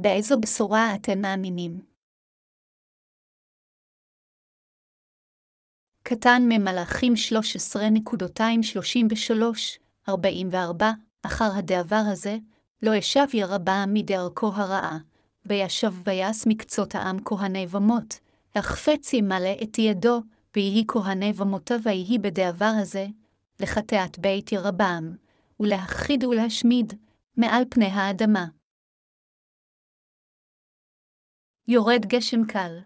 באיזו בשורה אתם מאמינים? קטן ממלאכים 13.233-44, אחר הדבר הזה, לא ישב ירבעם מדרכו הרעה, וישב ויעש מקצות העם כהני במות, החפץ ימלא את ידו, ויהי כהני במותה ויהי בדבר הזה, לחטאת בית ירבעם, ולהכחיד ולהשמיד, מעל פני האדמה. יורד גשם קל.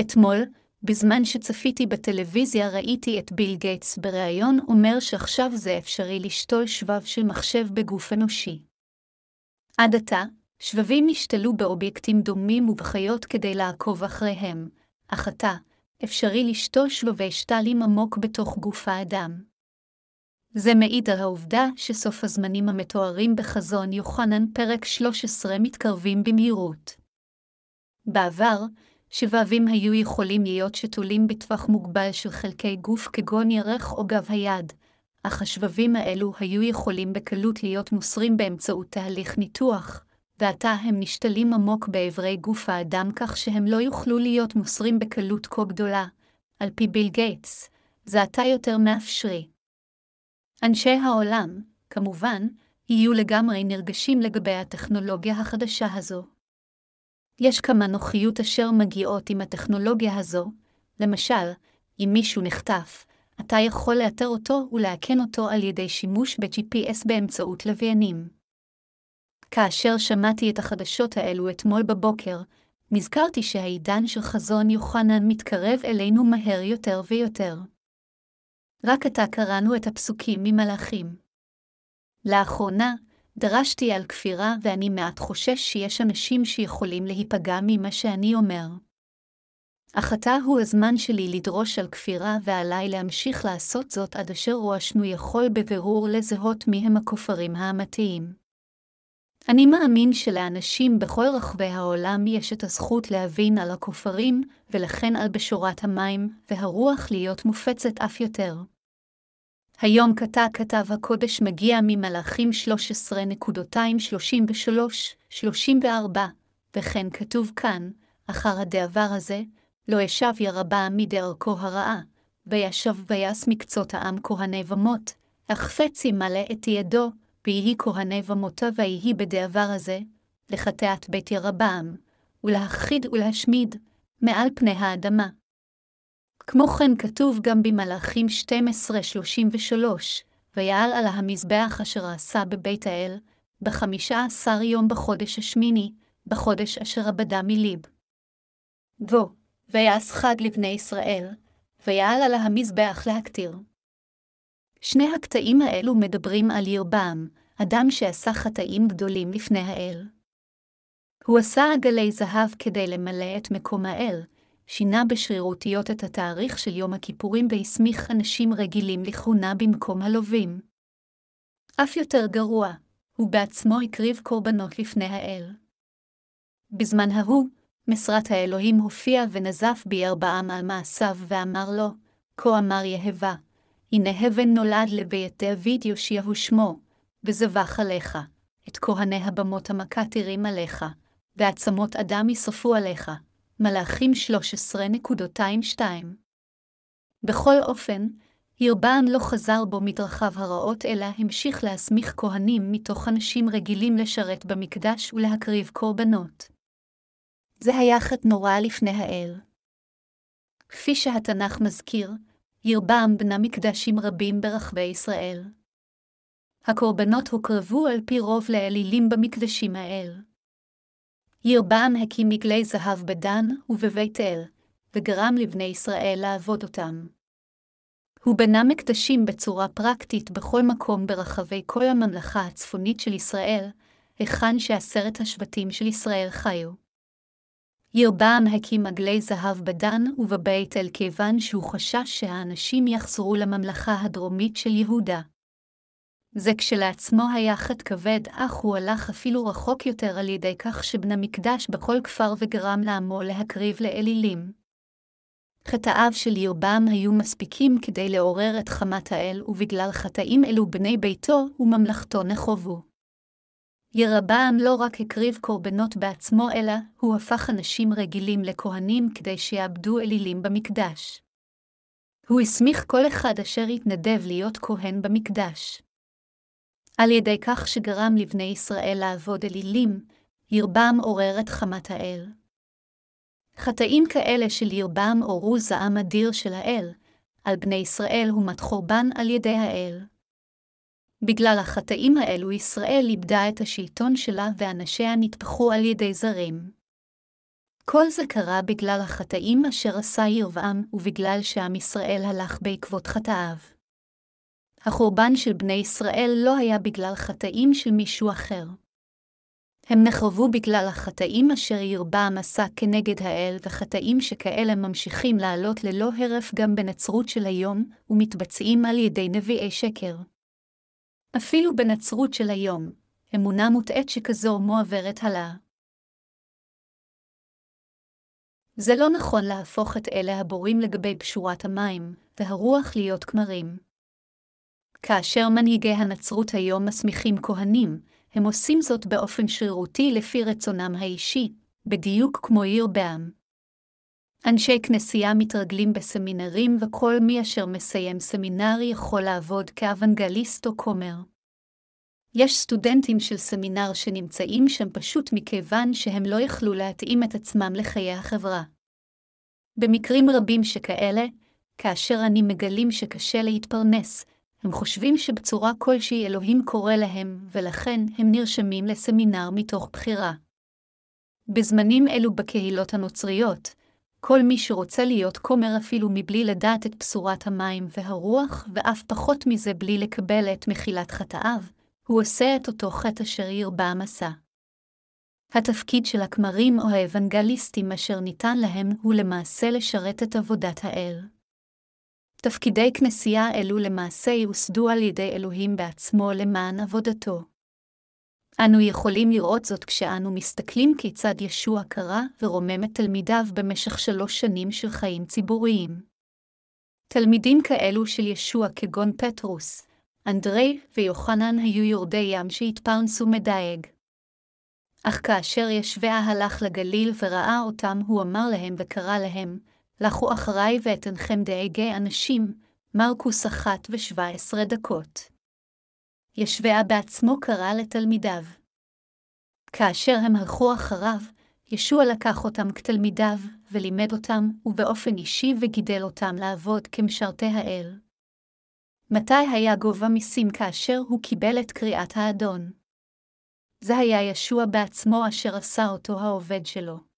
אתמול, בזמן שצפיתי בטלוויזיה ראיתי את ביל גייטס בריאיון אומר שעכשיו זה אפשרי לשתול שבב של מחשב בגוף אנושי. עד עתה, שבבים השתלו באובייקטים דומים ובחיות כדי לעקוב אחריהם, אך עתה, אפשרי לשתול שבבי שתלים עמוק בתוך גוף האדם. זה מעיד על העובדה שסוף הזמנים המתוארים בחזון יוחנן פרק 13 מתקרבים במהירות. בעבר, שבבים היו יכולים להיות שתולים בטווח מוגבל של חלקי גוף כגון ירך או גב היד, אך השבבים האלו היו יכולים בקלות להיות מוסרים באמצעות תהליך ניתוח, ועתה הם נשתלים עמוק באברי גוף האדם כך שהם לא יוכלו להיות מוסרים בקלות כה גדולה, על פי ביל גייטס, זה עתה יותר מאפשרי. אנשי העולם, כמובן, יהיו לגמרי נרגשים לגבי הטכנולוגיה החדשה הזו. יש כמה נוחיות אשר מגיעות עם הטכנולוגיה הזו, למשל, אם מישהו נחטף, אתה יכול לאתר אותו ולאכן אותו על ידי שימוש ב-GPS באמצעות לוויינים. כאשר שמעתי את החדשות האלו אתמול בבוקר, נזכרתי שהעידן של חזון יוחנן מתקרב אלינו מהר יותר ויותר. רק עתה קראנו את הפסוקים ממלאכים. לאחרונה, דרשתי על כפירה ואני מעט חושש שיש אנשים שיכולים להיפגע ממה שאני אומר. אך עתה הוא הזמן שלי לדרוש על כפירה ועליי להמשיך לעשות זאת עד אשר רועשנו יכול בבירור לזהות מיהם הכופרים האמתיים. אני מאמין שלאנשים בכל רחבי העולם יש את הזכות להבין על הכופרים, ולכן על בשורת המים, והרוח להיות מופצת אף יותר. היום קטע כתב הקודש מגיע ממלאכים 13.233-34, וכן כתוב כאן, אחר הדבר הזה, לא ישב ירבעם מדרכו הרעה, וישב ויעש מקצות העם כהני במות, החפץ ימלא את ידו, ויהי כהני במותה ויהי בדבר הזה, לחטאת בית ירבעם, ולהכחיד ולהשמיד, מעל פני האדמה. כמו כן כתוב גם במלאכים 12-33, ויעל על המזבח אשר עשה בבית האל, בחמישה עשר יום בחודש השמיני, בחודש אשר אבדה מליב. בו, ויעש חג לבני ישראל, ויעל על המזבח להקטיר. שני הקטעים האלו מדברים על ירבעם, אדם שעשה חטאים גדולים לפני האל. הוא עשה עגלי זהב כדי למלא את מקום האל, שינה בשרירותיות את התאריך של יום הכיפורים והסמיך אנשים רגילים לכהונה במקום הלווים. אף יותר גרוע, הוא בעצמו הקריב קורבנות לפני האל. בזמן ההוא, משרת האלוהים הופיע ונזף בירבעם על מעשיו ואמר לו, כה אמר יהבה, הנה הבן נולד לבית דוד יאשיהו שמו, וזבח עליך, את כהני הבמות המכה תירים עליך, ועצמות אדם יספו עליך, מלאכים 13.22. בכל אופן, ירבעם לא חזר בו מדרכיו הרעות, אלא המשיך להסמיך כהנים מתוך אנשים רגילים לשרת במקדש ולהקריב קורבנות. זה היה חטא נורא לפני האל. כפי שהתנ"ך מזכיר, ירבעם בנה מקדשים רבים ברחבי ישראל. הקורבנות הוקרבו על פי רוב לאלילים במקדשים האל. ירבעם הקים מגלי זהב בדן ובבית אל, וגרם לבני ישראל לעבוד אותם. הוא בנה מקדשים בצורה פרקטית בכל מקום ברחבי כל הממלכה הצפונית של ישראל, היכן שעשרת השבטים של ישראל חיו. ירבעם הקים עגלי זהב בדן ובבית אל כיוון שהוא חשש שהאנשים יחזרו לממלכה הדרומית של יהודה. זה כשלעצמו היה חטא כבד, אך הוא הלך אפילו רחוק יותר על ידי כך שבנה מקדש בכל כפר וגרם לעמו להקריב לאלילים. חטאיו של ירבעם היו מספיקים כדי לעורר את חמת האל, ובגלל חטאים אלו בני ביתו וממלכתו נחובו. ירבעם לא רק הקריב קורבנות בעצמו, אלא הוא הפך אנשים רגילים לכהנים כדי שיעבדו אלילים במקדש. הוא הסמיך כל אחד אשר התנדב להיות כהן במקדש. על ידי כך שגרם לבני ישראל לעבוד אלילים, ירבעם עורר את חמת האל. חטאים כאלה של ירבעם עוררו זעם אדיר של האל, על בני ישראל הומת חורבן על ידי האל. בגלל החטאים האלו ישראל איבדה את השלטון שלה ואנשיה נטפחו על ידי זרים. כל זה קרה בגלל החטאים אשר עשה ירבעם ובגלל שעם ישראל הלך בעקבות חטאיו. החורבן של בני ישראל לא היה בגלל חטאים של מישהו אחר. הם נחרבו בגלל החטאים אשר ירבעם עשה כנגד האל, וחטאים שכאלה ממשיכים לעלות ללא הרף גם בנצרות של היום, ומתבצעים על ידי נביאי שקר. אפילו בנצרות של היום, אמונה מוטעית שכזו מועברת הלאה. זה לא נכון להפוך את אלה הבורים לגבי פשורת המים, והרוח להיות כמרים. כאשר מנהיגי הנצרות היום מסמיכים כהנים, הם עושים זאת באופן שרירותי לפי רצונם האישי, בדיוק כמו ירבעם. אנשי כנסייה מתרגלים בסמינרים וכל מי אשר מסיים סמינר יכול לעבוד כאוונגליסט או כומר. יש סטודנטים של סמינר שנמצאים שם פשוט מכיוון שהם לא יכלו להתאים את עצמם לחיי החברה. במקרים רבים שכאלה, כאשר אני מגלים שקשה להתפרנס, הם חושבים שבצורה כלשהי אלוהים קורא להם, ולכן הם נרשמים לסמינר מתוך בחירה. בזמנים אלו בקהילות הנוצריות, כל מי שרוצה להיות כומר אפילו מבלי לדעת את בשורת המים והרוח, ואף פחות מזה בלי לקבל את מחילת חטאיו, הוא עושה את אותו חטא אשר ירבה המסע. התפקיד של הכמרים או האוונגליסטים אשר ניתן להם הוא למעשה לשרת את עבודת האל. תפקידי כנסייה אלו למעשה יוסדו על ידי אלוהים בעצמו למען עבודתו. אנו יכולים לראות זאת כשאנו מסתכלים כיצד ישוע קרא ורומם את תלמידיו במשך שלוש שנים של חיים ציבוריים. תלמידים כאלו של ישוע כגון פטרוס, אנדרי ויוחנן היו יורדי ים שהתפרנסו מדייג. אך כאשר ישביה הלך לגליל וראה אותם, הוא אמר להם וקרא להם, לכו אחריי ואתנכם דאגי אנשים, מרקוס אחת ושבע עשרה דקות. ישביה בעצמו קרא לתלמידיו. כאשר הם הלכו אחריו, ישוע לקח אותם כתלמידיו, ולימד אותם, ובאופן אישי וגידל אותם לעבוד כמשרתי האל. מתי היה גובה מיסים כאשר הוא קיבל את קריאת האדון? זה היה ישוע בעצמו אשר עשה אותו העובד שלו.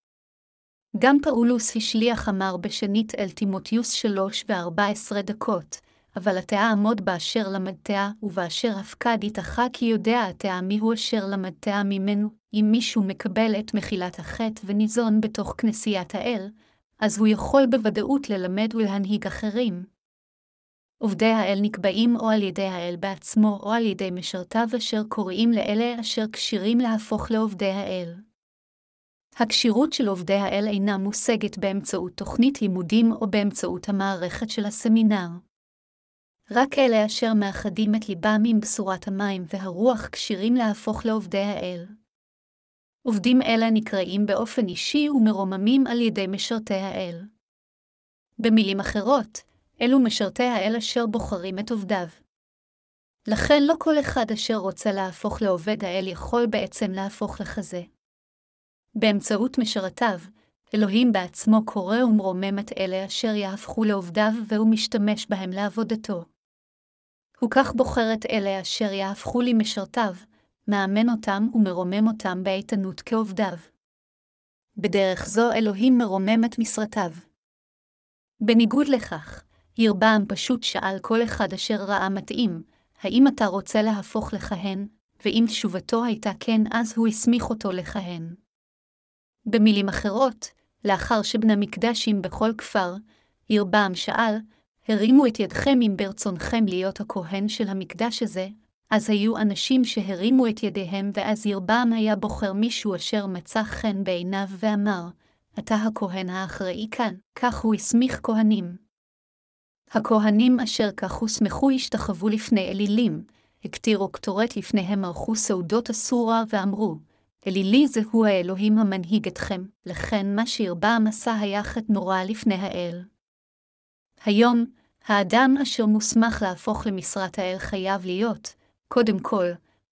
גם פאולוס השליח אמר בשנית אל תימותיוס שלוש וארבע עשרה דקות, אבל אתה עמוד באשר למדתיה, ובאשר הפקד איתך כי יודע אתה מיהו אשר למדתיה ממנו, אם מישהו מקבל את מחילת החטא וניזון בתוך כנסיית האל, אז הוא יכול בוודאות ללמד ולהנהיג אחרים. עובדי האל נקבעים או על ידי האל בעצמו, או על ידי משרתיו אשר קוראים לאלה אשר כשירים להפוך לעובדי האל. הכשירות של עובדי האל אינה מושגת באמצעות תוכנית לימודים או באמצעות המערכת של הסמינר. רק אלה אשר מאחדים את ליבם עם בשורת המים והרוח כשירים להפוך לעובדי האל. עובדים אלה נקראים באופן אישי ומרוממים על ידי משרתי האל. במילים אחרות, אלו משרתי האל אשר בוחרים את עובדיו. לכן לא כל אחד אשר רוצה להפוך לעובד האל יכול בעצם להפוך לכזה. באמצעות משרתיו, אלוהים בעצמו קורא ומרומם את אלה אשר יהפכו לעובדיו והוא משתמש בהם לעבודתו. הוא כך בוחר את אלה אשר יהפכו למשרתיו, מאמן אותם ומרומם אותם באיתנות כעובדיו. בדרך זו אלוהים מרומם את משרתיו. בניגוד לכך, ירבעם פשוט שאל כל אחד אשר ראה מתאים, האם אתה רוצה להפוך לכהן, ואם תשובתו הייתה כן, אז הוא הסמיך אותו לכהן. במילים אחרות, לאחר שבנה מקדשים בכל כפר, ירבעם שאל, הרימו את ידכם אם ברצונכם להיות הכהן של המקדש הזה, אז היו אנשים שהרימו את ידיהם, ואז ירבעם היה בוחר מישהו אשר מצא חן בעיניו ואמר, אתה הכהן האחראי כאן, כך הוא הסמיך כהנים. הכהנים אשר כך הוסמכו השתחוו לפני אלילים, הקטירו קטורת לפניהם ערכו סעודות אסורה ואמרו, אלילי זהו האלוהים המנהיג אתכם, לכן מה שהרבה המסע היה חטא נורא לפני האל. היום, האדם אשר מוסמך להפוך למשרת האל חייב להיות, קודם כל,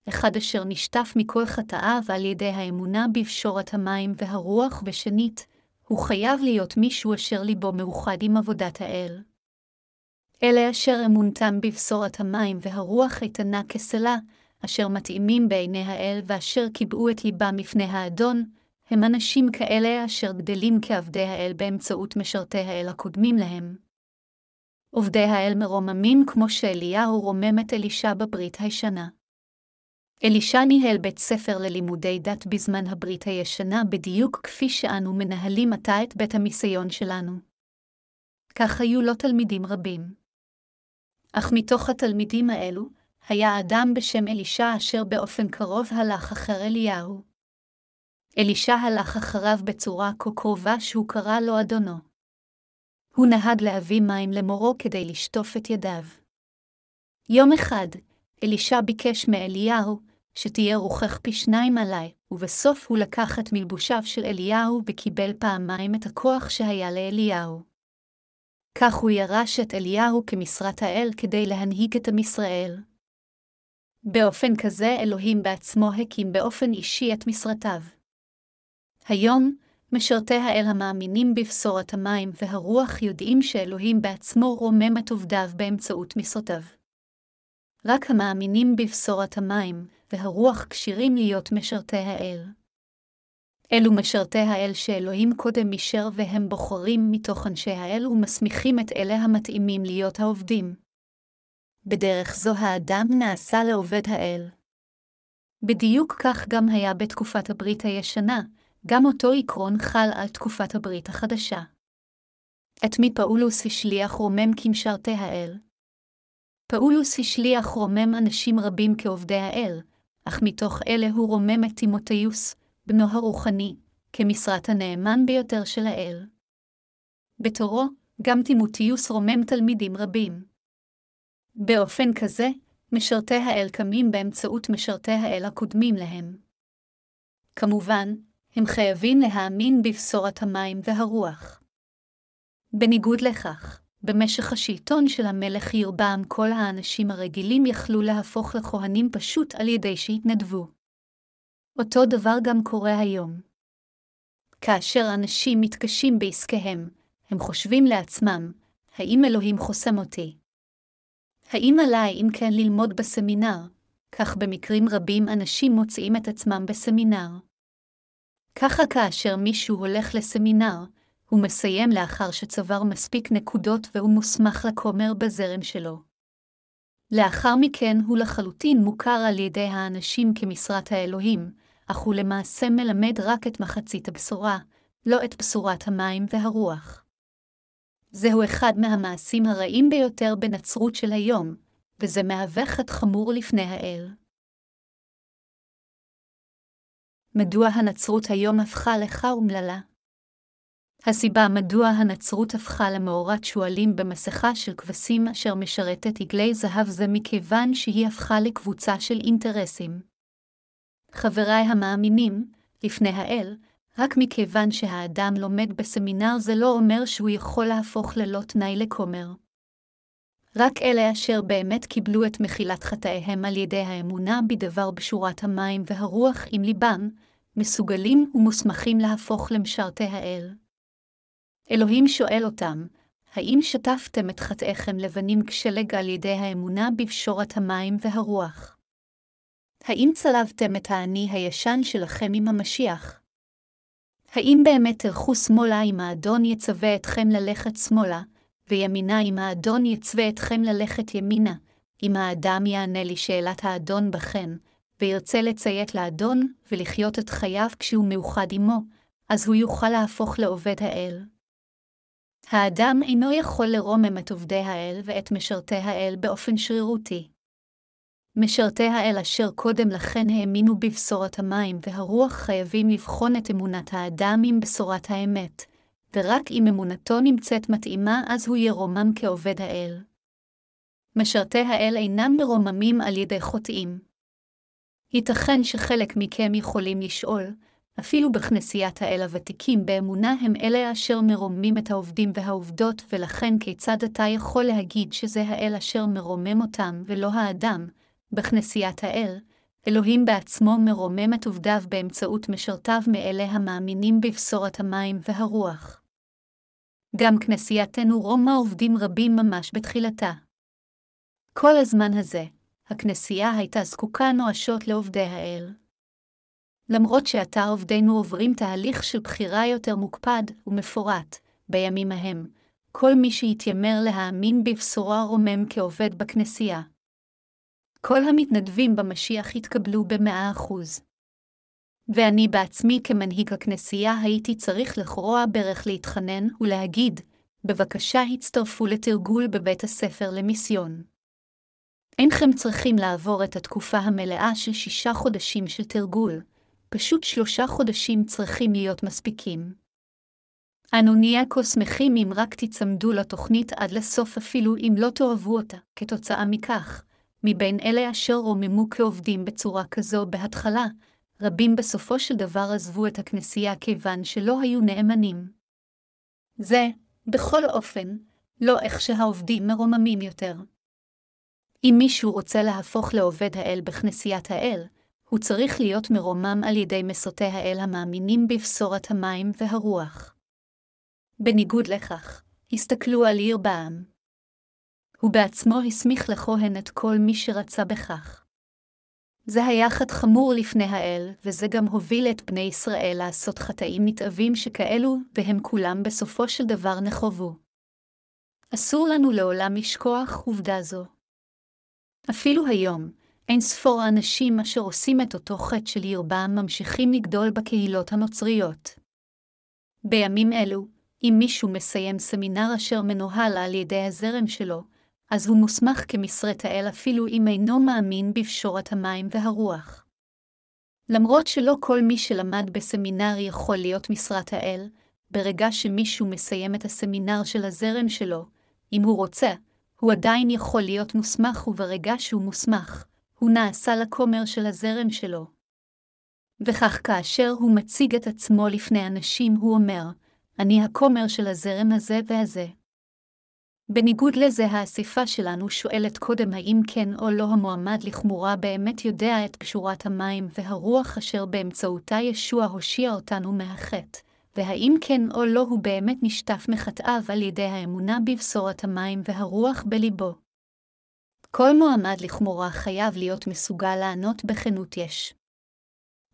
אחד אשר נשטף מכל חטאיו על ידי האמונה בפשורת המים והרוח, ושנית, הוא חייב להיות מישהו אשר ליבו מאוחד עם עבודת האל. אלה אשר אמונתם בבשורת המים והרוח איתנה כסלה, אשר מתאימים בעיני האל ואשר קיבעו את ליבם לפני האדון, הם אנשים כאלה אשר גדלים כעבדי האל באמצעות משרתי האל הקודמים להם. עובדי האל מרוממים כמו שאליהו רומם את אלישע בברית הישנה. אלישע ניהל בית ספר ללימודי דת בזמן הברית הישנה בדיוק כפי שאנו מנהלים עתה את בית המיסיון שלנו. כך היו לו תלמידים רבים. אך מתוך התלמידים האלו, היה אדם בשם אלישע אשר באופן קרוב הלך אחר אליהו. אלישע הלך אחריו בצורה כה קרובה שהוא קרא לו אדונו. הוא נהג להביא מים למורו כדי לשטוף את ידיו. יום אחד, אלישע ביקש מאליהו, שתהיה רוחך פי שניים עליי, ובסוף הוא לקח את מלבושיו של אליהו וקיבל פעמיים את הכוח שהיה לאליהו. כך הוא ירש את אליהו כמשרת האל כדי להנהיג את עם ישראל. באופן כזה אלוהים בעצמו הקים באופן אישי את משרתיו. היום, משרתי האל המאמינים בבשורת המים והרוח יודעים שאלוהים בעצמו רומם את עובדיו באמצעות משרותיו. רק המאמינים בבשורת המים והרוח כשירים להיות משרתי האל. אלו משרתי האל שאלוהים קודם אישר והם בוחרים מתוך אנשי האל ומסמיכים את אלה המתאימים להיות העובדים. בדרך זו האדם נעשה לעובד האל. בדיוק כך גם היה בתקופת הברית הישנה, גם אותו עקרון חל על תקופת הברית החדשה. את מי פאולוס השליח רומם כמשרתי האל? פאולוס השליח רומם אנשים רבים כעובדי האל, אך מתוך אלה הוא רומם את תימותיוס, בנו הרוחני, כמשרת הנאמן ביותר של האל. בתורו, גם תימותיוס רומם תלמידים רבים. באופן כזה, משרתי האל קמים באמצעות משרתי האל הקודמים להם. כמובן, הם חייבים להאמין בבשורת המים והרוח. בניגוד לכך, במשך השלטון של המלך ירבעם כל האנשים הרגילים יכלו להפוך לכהנים פשוט על ידי שהתנדבו. אותו דבר גם קורה היום. כאשר אנשים מתקשים בעסקיהם, הם חושבים לעצמם, האם אלוהים חוסם אותי? האם עליי אם כן ללמוד בסמינר? כך במקרים רבים אנשים מוצאים את עצמם בסמינר. ככה כאשר מישהו הולך לסמינר, הוא מסיים לאחר שצבר מספיק נקודות והוא מוסמך לכומר בזרם שלו. לאחר מכן הוא לחלוטין מוכר על ידי האנשים כמשרת האלוהים, אך הוא למעשה מלמד רק את מחצית הבשורה, לא את בשורת המים והרוח. זהו אחד מהמעשים הרעים ביותר בנצרות של היום, וזה מהווה חטא חמור לפני האל. מדוע הנצרות היום הפכה לך אומללה? הסיבה מדוע הנצרות הפכה למאורת שועלים במסכה של כבשים אשר משרתת עגלי זהב זה מכיוון שהיא הפכה לקבוצה של אינטרסים. חבריי המאמינים, לפני האל, רק מכיוון שהאדם לומד בסמינר זה לא אומר שהוא יכול להפוך ללא תנאי לכומר. רק אלה אשר באמת קיבלו את מחילת חטאיהם על ידי האמונה בדבר בשורת המים והרוח עם ליבם, מסוגלים ומוסמכים להפוך למשרתי האל. אלוהים שואל אותם, האם שטפתם את חטאיכם לבנים כשלג על ידי האמונה בפשורת המים והרוח? האם צלבתם את האני הישן שלכם עם המשיח? האם באמת תלכו שמאלה אם האדון יצווה אתכם ללכת שמאלה, וימינה אם האדון יצווה אתכם ללכת ימינה, אם האדם יענה לשאלת האדון בכן, וירצה לציית לאדון ולחיות את חייו כשהוא מאוחד עמו, אז הוא יוכל להפוך לעובד האל. האדם אינו יכול לרומם את עובדי האל ואת משרתי האל באופן שרירותי. משרתי האל אשר קודם לכן האמינו בבשורת המים והרוח חייבים לבחון את אמונת האדם עם בשורת האמת, ורק אם אמונתו נמצאת מתאימה אז הוא ירומם כעובד האל. משרתי האל אינם מרוממים על ידי חוטאים. ייתכן שחלק מכם יכולים לשאול, אפילו בכנסיית האל הוותיקים באמונה הם אלה אשר מרוממים את העובדים והעובדות, ולכן כיצד אתה יכול להגיד שזה האל אשר מרומם אותם ולא האדם, בכנסיית האל, אלוהים בעצמו מרומם את עובדיו באמצעות משרתיו מאלה המאמינים בבשורת המים והרוח. גם כנסייתנו רומא עובדים רבים ממש בתחילתה. כל הזמן הזה, הכנסייה הייתה זקוקה נואשות לעובדי האל. למרות שעתה עובדינו עוברים תהליך של בחירה יותר מוקפד ומפורט, בימים ההם, כל מי שהתיימר להאמין בבשורה רומם כעובד בכנסייה. כל המתנדבים במשיח התקבלו במאה אחוז. ואני בעצמי כמנהיג הכנסייה הייתי צריך לכרוע ברך להתחנן ולהגיד, בבקשה הצטרפו לתרגול בבית הספר למיסיון. אינכם צריכים לעבור את התקופה המלאה של שישה חודשים של תרגול, פשוט שלושה חודשים צריכים להיות מספיקים. אנו נהיה כה שמחים אם רק תיצמדו לתוכנית עד לסוף אפילו אם לא תאהבו אותה, כתוצאה מכך, מבין אלה אשר רוממו כעובדים בצורה כזו בהתחלה, רבים בסופו של דבר עזבו את הכנסייה כיוון שלא היו נאמנים. זה, בכל אופן, לא איך שהעובדים מרוממים יותר. אם מישהו רוצה להפוך לעובד האל בכנסיית האל, הוא צריך להיות מרומם על ידי מסותי האל המאמינים בבשורת המים והרוח. בניגוד לכך, הסתכלו על עיר בעם. הוא בעצמו הסמיך לכהן את כל מי שרצה בכך. זה היה חטא חמור לפני האל, וזה גם הוביל את בני ישראל לעשות חטאים נתעבים שכאלו, והם כולם בסופו של דבר נחובו. אסור לנו לעולם לשכוח עובדה זו. אפילו היום, אין ספור האנשים אשר עושים את אותו חטא של ירבעם ממשיכים לגדול בקהילות הנוצריות. בימים אלו, אם מישהו מסיים סמינר אשר מנוהל על ידי הזרם שלו, אז הוא מוסמך כמשרת האל אפילו אם אינו מאמין בפשורת המים והרוח. למרות שלא כל מי שלמד בסמינר יכול להיות משרת האל, ברגע שמישהו מסיים את הסמינר של הזרם שלו, אם הוא רוצה, הוא עדיין יכול להיות מוסמך וברגע שהוא מוסמך, הוא נעשה לכומר של הזרם שלו. וכך כאשר הוא מציג את עצמו לפני אנשים, הוא אומר, אני הכומר של הזרם הזה והזה. בניגוד לזה, האספה שלנו שואלת קודם האם כן או לא המועמד לכמורה באמת יודע את קשורת המים והרוח אשר באמצעותה ישוע הושיע אותנו מהחטא, והאם כן או לא הוא באמת נשטף מחטאיו על ידי האמונה בבשורת המים והרוח בליבו. כל מועמד לכמורה חייב להיות מסוגל לענות בכנות יש.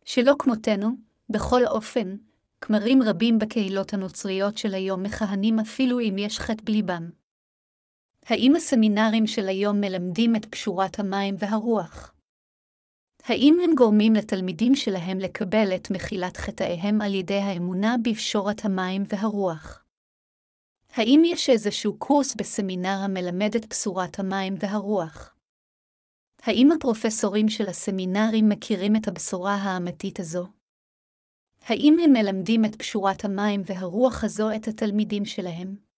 שלא כמותנו, בכל אופן, כמרים רבים בקהילות הנוצריות של היום מכהנים אפילו אם יש חטא בליבם. האם הסמינרים של היום מלמדים את פשורת המים והרוח? האם הם גורמים לתלמידים שלהם לקבל את מחילת חטאיהם על ידי האמונה בפשורת המים והרוח? האם יש איזשהו קורס בסמינר המלמד את בשורת המים והרוח? האם הפרופסורים של הסמינרים מכירים את הבשורה האמתית הזו? האם הם מלמדים את פשורת המים והרוח הזו את התלמידים שלהם?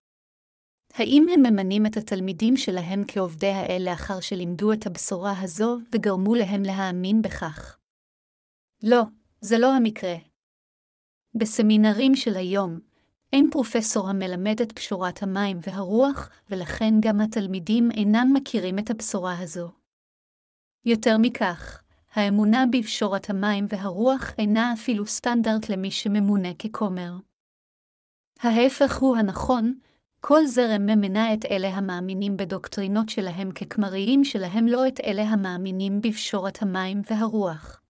האם הם ממנים את התלמידים שלהם כעובדי האל לאחר שלימדו את הבשורה הזו וגרמו להם להאמין בכך? לא, זה לא המקרה. בסמינרים של היום, אין פרופסור המלמד את פשורת המים והרוח, ולכן גם התלמידים אינם מכירים את הבשורה הזו. יותר מכך, האמונה בפשורת המים והרוח אינה אפילו סטנדרט למי שממונה ככומר. ההפך הוא הנכון, כל זרם ממנה את אלה המאמינים בדוקטרינות שלהם ככמריים שלהם לא את אלה המאמינים בפשורת המים והרוח.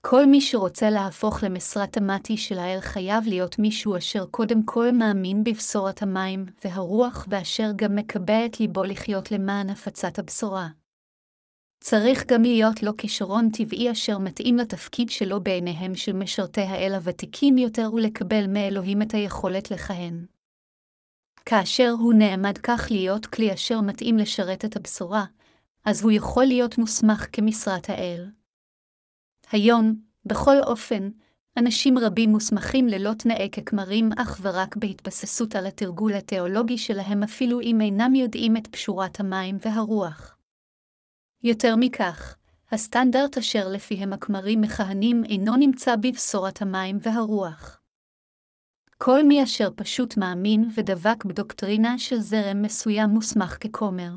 כל מי שרוצה להפוך למשרת המתי של האל חייב להיות מישהו אשר קודם כל מאמין בבשורת המים והרוח ואשר גם מקבע את ליבו לחיות למען הפצת הבשורה. צריך גם להיות לו כישרון טבעי אשר מתאים לתפקיד שלו בעיניהם של משרתי האל הוותיקים יותר ולקבל מאלוהים את היכולת לכהן. כאשר הוא נעמד כך להיות כלי אשר מתאים לשרת את הבשורה, אז הוא יכול להיות מוסמך כמשרת האל. היום, בכל אופן, אנשים רבים מוסמכים ללא תנאי ככמרים אך ורק בהתבססות על התרגול התיאולוגי שלהם אפילו אם אינם יודעים את פשורת המים והרוח. יותר מכך, הסטנדרט אשר לפיהם הכמרים מכהנים אינו נמצא בבשורת המים והרוח. כל מי אשר פשוט מאמין ודבק בדוקטרינה של זרם מסוים מוסמך ככומר.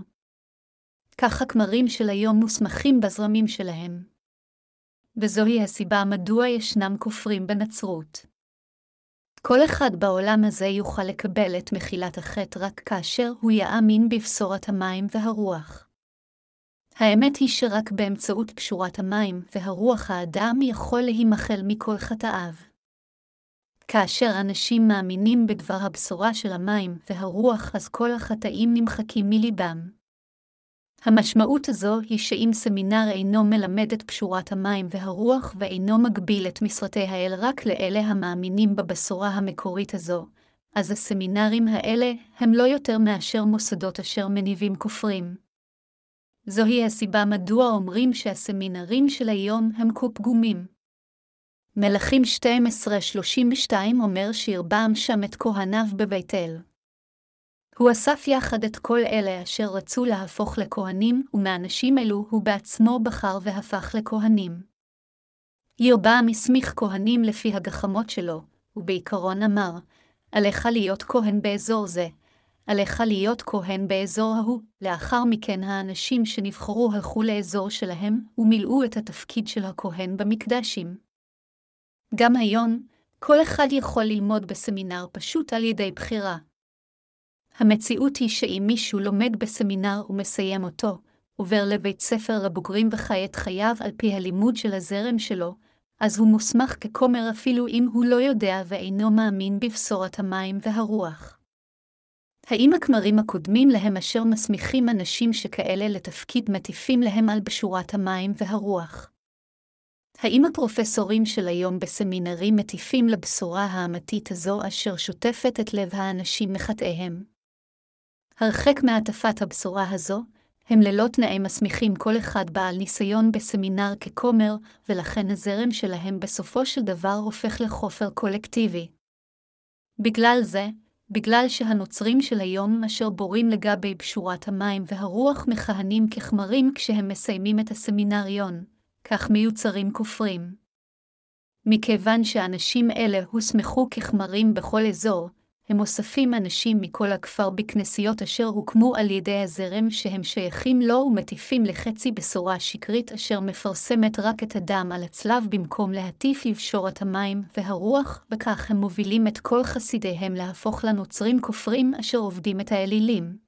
כך הכמרים של היום מוסמכים בזרמים שלהם. וזוהי הסיבה מדוע ישנם כופרים בנצרות. כל אחד בעולם הזה יוכל לקבל את מחילת החטא רק כאשר הוא יאמין בבשורת המים והרוח. האמת היא שרק באמצעות פשורת המים והרוח האדם יכול להימחל מכל חטאיו. כאשר אנשים מאמינים בדבר הבשורה של המים והרוח, אז כל החטאים נמחקים מליבם. המשמעות הזו היא שאם סמינר אינו מלמד את פשורת המים והרוח ואינו מגביל את משרתי האל רק לאלה המאמינים בבשורה המקורית הזו, אז הסמינרים האלה הם לא יותר מאשר מוסדות אשר מניבים כופרים. זוהי הסיבה מדוע אומרים שהסמינרים של היום הם כה פגומים. מלכים 12-32 אומר שירבעם שם את כהניו בבית אל. הוא אסף יחד את כל אלה אשר רצו להפוך לכהנים, ומאנשים אלו הוא בעצמו בחר והפך לכהנים. ירבעם הסמיך כהנים לפי הגחמות שלו, ובעיקרון אמר, עליך להיות כהן באזור זה, עליך להיות כהן באזור ההוא. לאחר מכן האנשים שנבחרו הלכו לאזור שלהם, ומילאו את התפקיד של הכהן במקדשים. גם היום, כל אחד יכול ללמוד בסמינר פשוט על ידי בחירה. המציאות היא שאם מישהו לומד בסמינר ומסיים אותו, עובר לבית ספר לבוגרים וחי את חייו על פי הלימוד של הזרם שלו, אז הוא מוסמך ככומר אפילו אם הוא לא יודע ואינו מאמין בבשורת המים והרוח. האם הכמרים הקודמים להם אשר מסמיכים אנשים שכאלה לתפקיד מטיפים להם על בשורת המים והרוח? האם הפרופסורים של היום בסמינרים מטיפים לבשורה האמתית הזו אשר שוטפת את לב האנשים מחטאיהם? הרחק מהטפת הבשורה הזו, הם ללא תנאי מסמיכים כל אחד בעל ניסיון בסמינר ככומר, ולכן הזרם שלהם בסופו של דבר הופך לחופר קולקטיבי. בגלל זה, בגלל שהנוצרים של היום אשר בורים לגבי בשורת המים והרוח מכהנים ככמרים כשהם מסיימים את הסמינריון, כך מיוצרים כופרים. מכיוון שאנשים אלה הוסמכו ככמרים בכל אזור, הם אוספים אנשים מכל הכפר בכנסיות אשר הוקמו על ידי הזרם שהם שייכים לו ומטיפים לחצי בשורה שקרית אשר מפרסמת רק את הדם על הצלב במקום להטיף את המים והרוח, וכך הם מובילים את כל חסידיהם להפוך לנוצרים כופרים אשר עובדים את האלילים.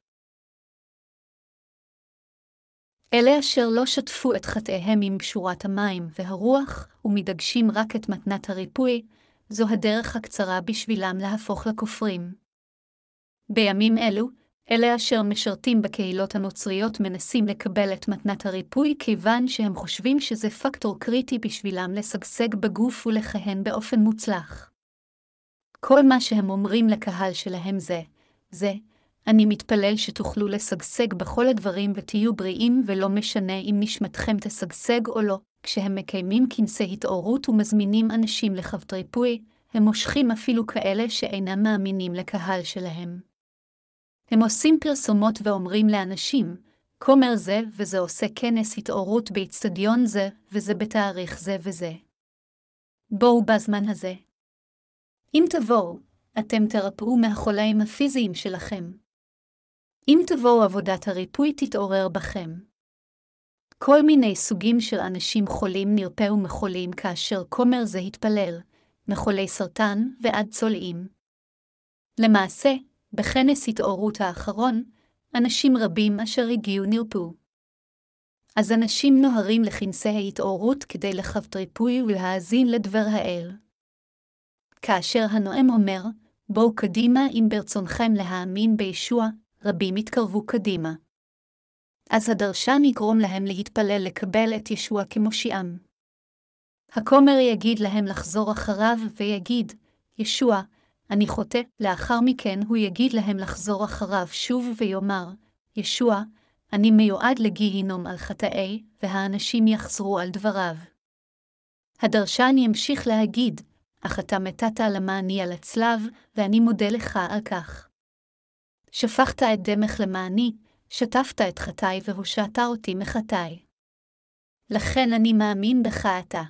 אלה אשר לא שטפו את חטאיהם עם שורת המים והרוח, ומדגשים רק את מתנת הריפוי, זו הדרך הקצרה בשבילם להפוך לכופרים. בימים אלו, אלה אשר משרתים בקהילות הנוצריות מנסים לקבל את מתנת הריפוי כיוון שהם חושבים שזה פקטור קריטי בשבילם לשגשג בגוף ולכהן באופן מוצלח. כל מה שהם אומרים לקהל שלהם זה, זה, אני מתפלל שתוכלו לשגשג בכל הדברים ותהיו בריאים ולא משנה אם נשמתכם תשגשג או לא, כשהם מקיימים כנסי התעוררות ומזמינים אנשים לכבד ריפוי, הם מושכים אפילו כאלה שאינם מאמינים לקהל שלהם. הם עושים פרסומות ואומרים לאנשים, כומר זה וזה עושה כנס התעוררות באצטדיון זה, וזה בתאריך זה וזה. בואו בזמן הזה. אם תבואו, אתם תרפאו מהחולאים הפיזיים שלכם. אם תבואו עבודת הריפוי תתעורר בכם. כל מיני סוגים של אנשים חולים נרפאו מחולים כאשר כומר זה התפלל, מחולי סרטן ועד צולעים. למעשה, בכנס התעוררות האחרון, אנשים רבים אשר הגיעו נרפאו. אז אנשים נוהרים לכנסי ההתעוררות כדי לכבד ריפוי ולהאזין לדבר האל. כאשר הנואם אומר, בואו קדימה אם ברצונכם להאמין בישוע, רבים יתקרבו קדימה. אז הדרשן יגרום להם להתפלל לקבל את ישוע כמושיעם. הכומר יגיד להם לחזור אחריו ויגיד, ישוע, אני חוטא, לאחר מכן הוא יגיד להם לחזור אחריו שוב ויאמר, ישוע, אני מיועד לגיהינום על חטאי, והאנשים יחזרו על דבריו. הדרשן ימשיך להגיד, אך אתה מתת למעני על הצלב, ואני מודה לך על כך. שפכת את דמך למעני, שטפת את חטאי והושעת אותי מחטאי. לכן אני מאמין בך אתה.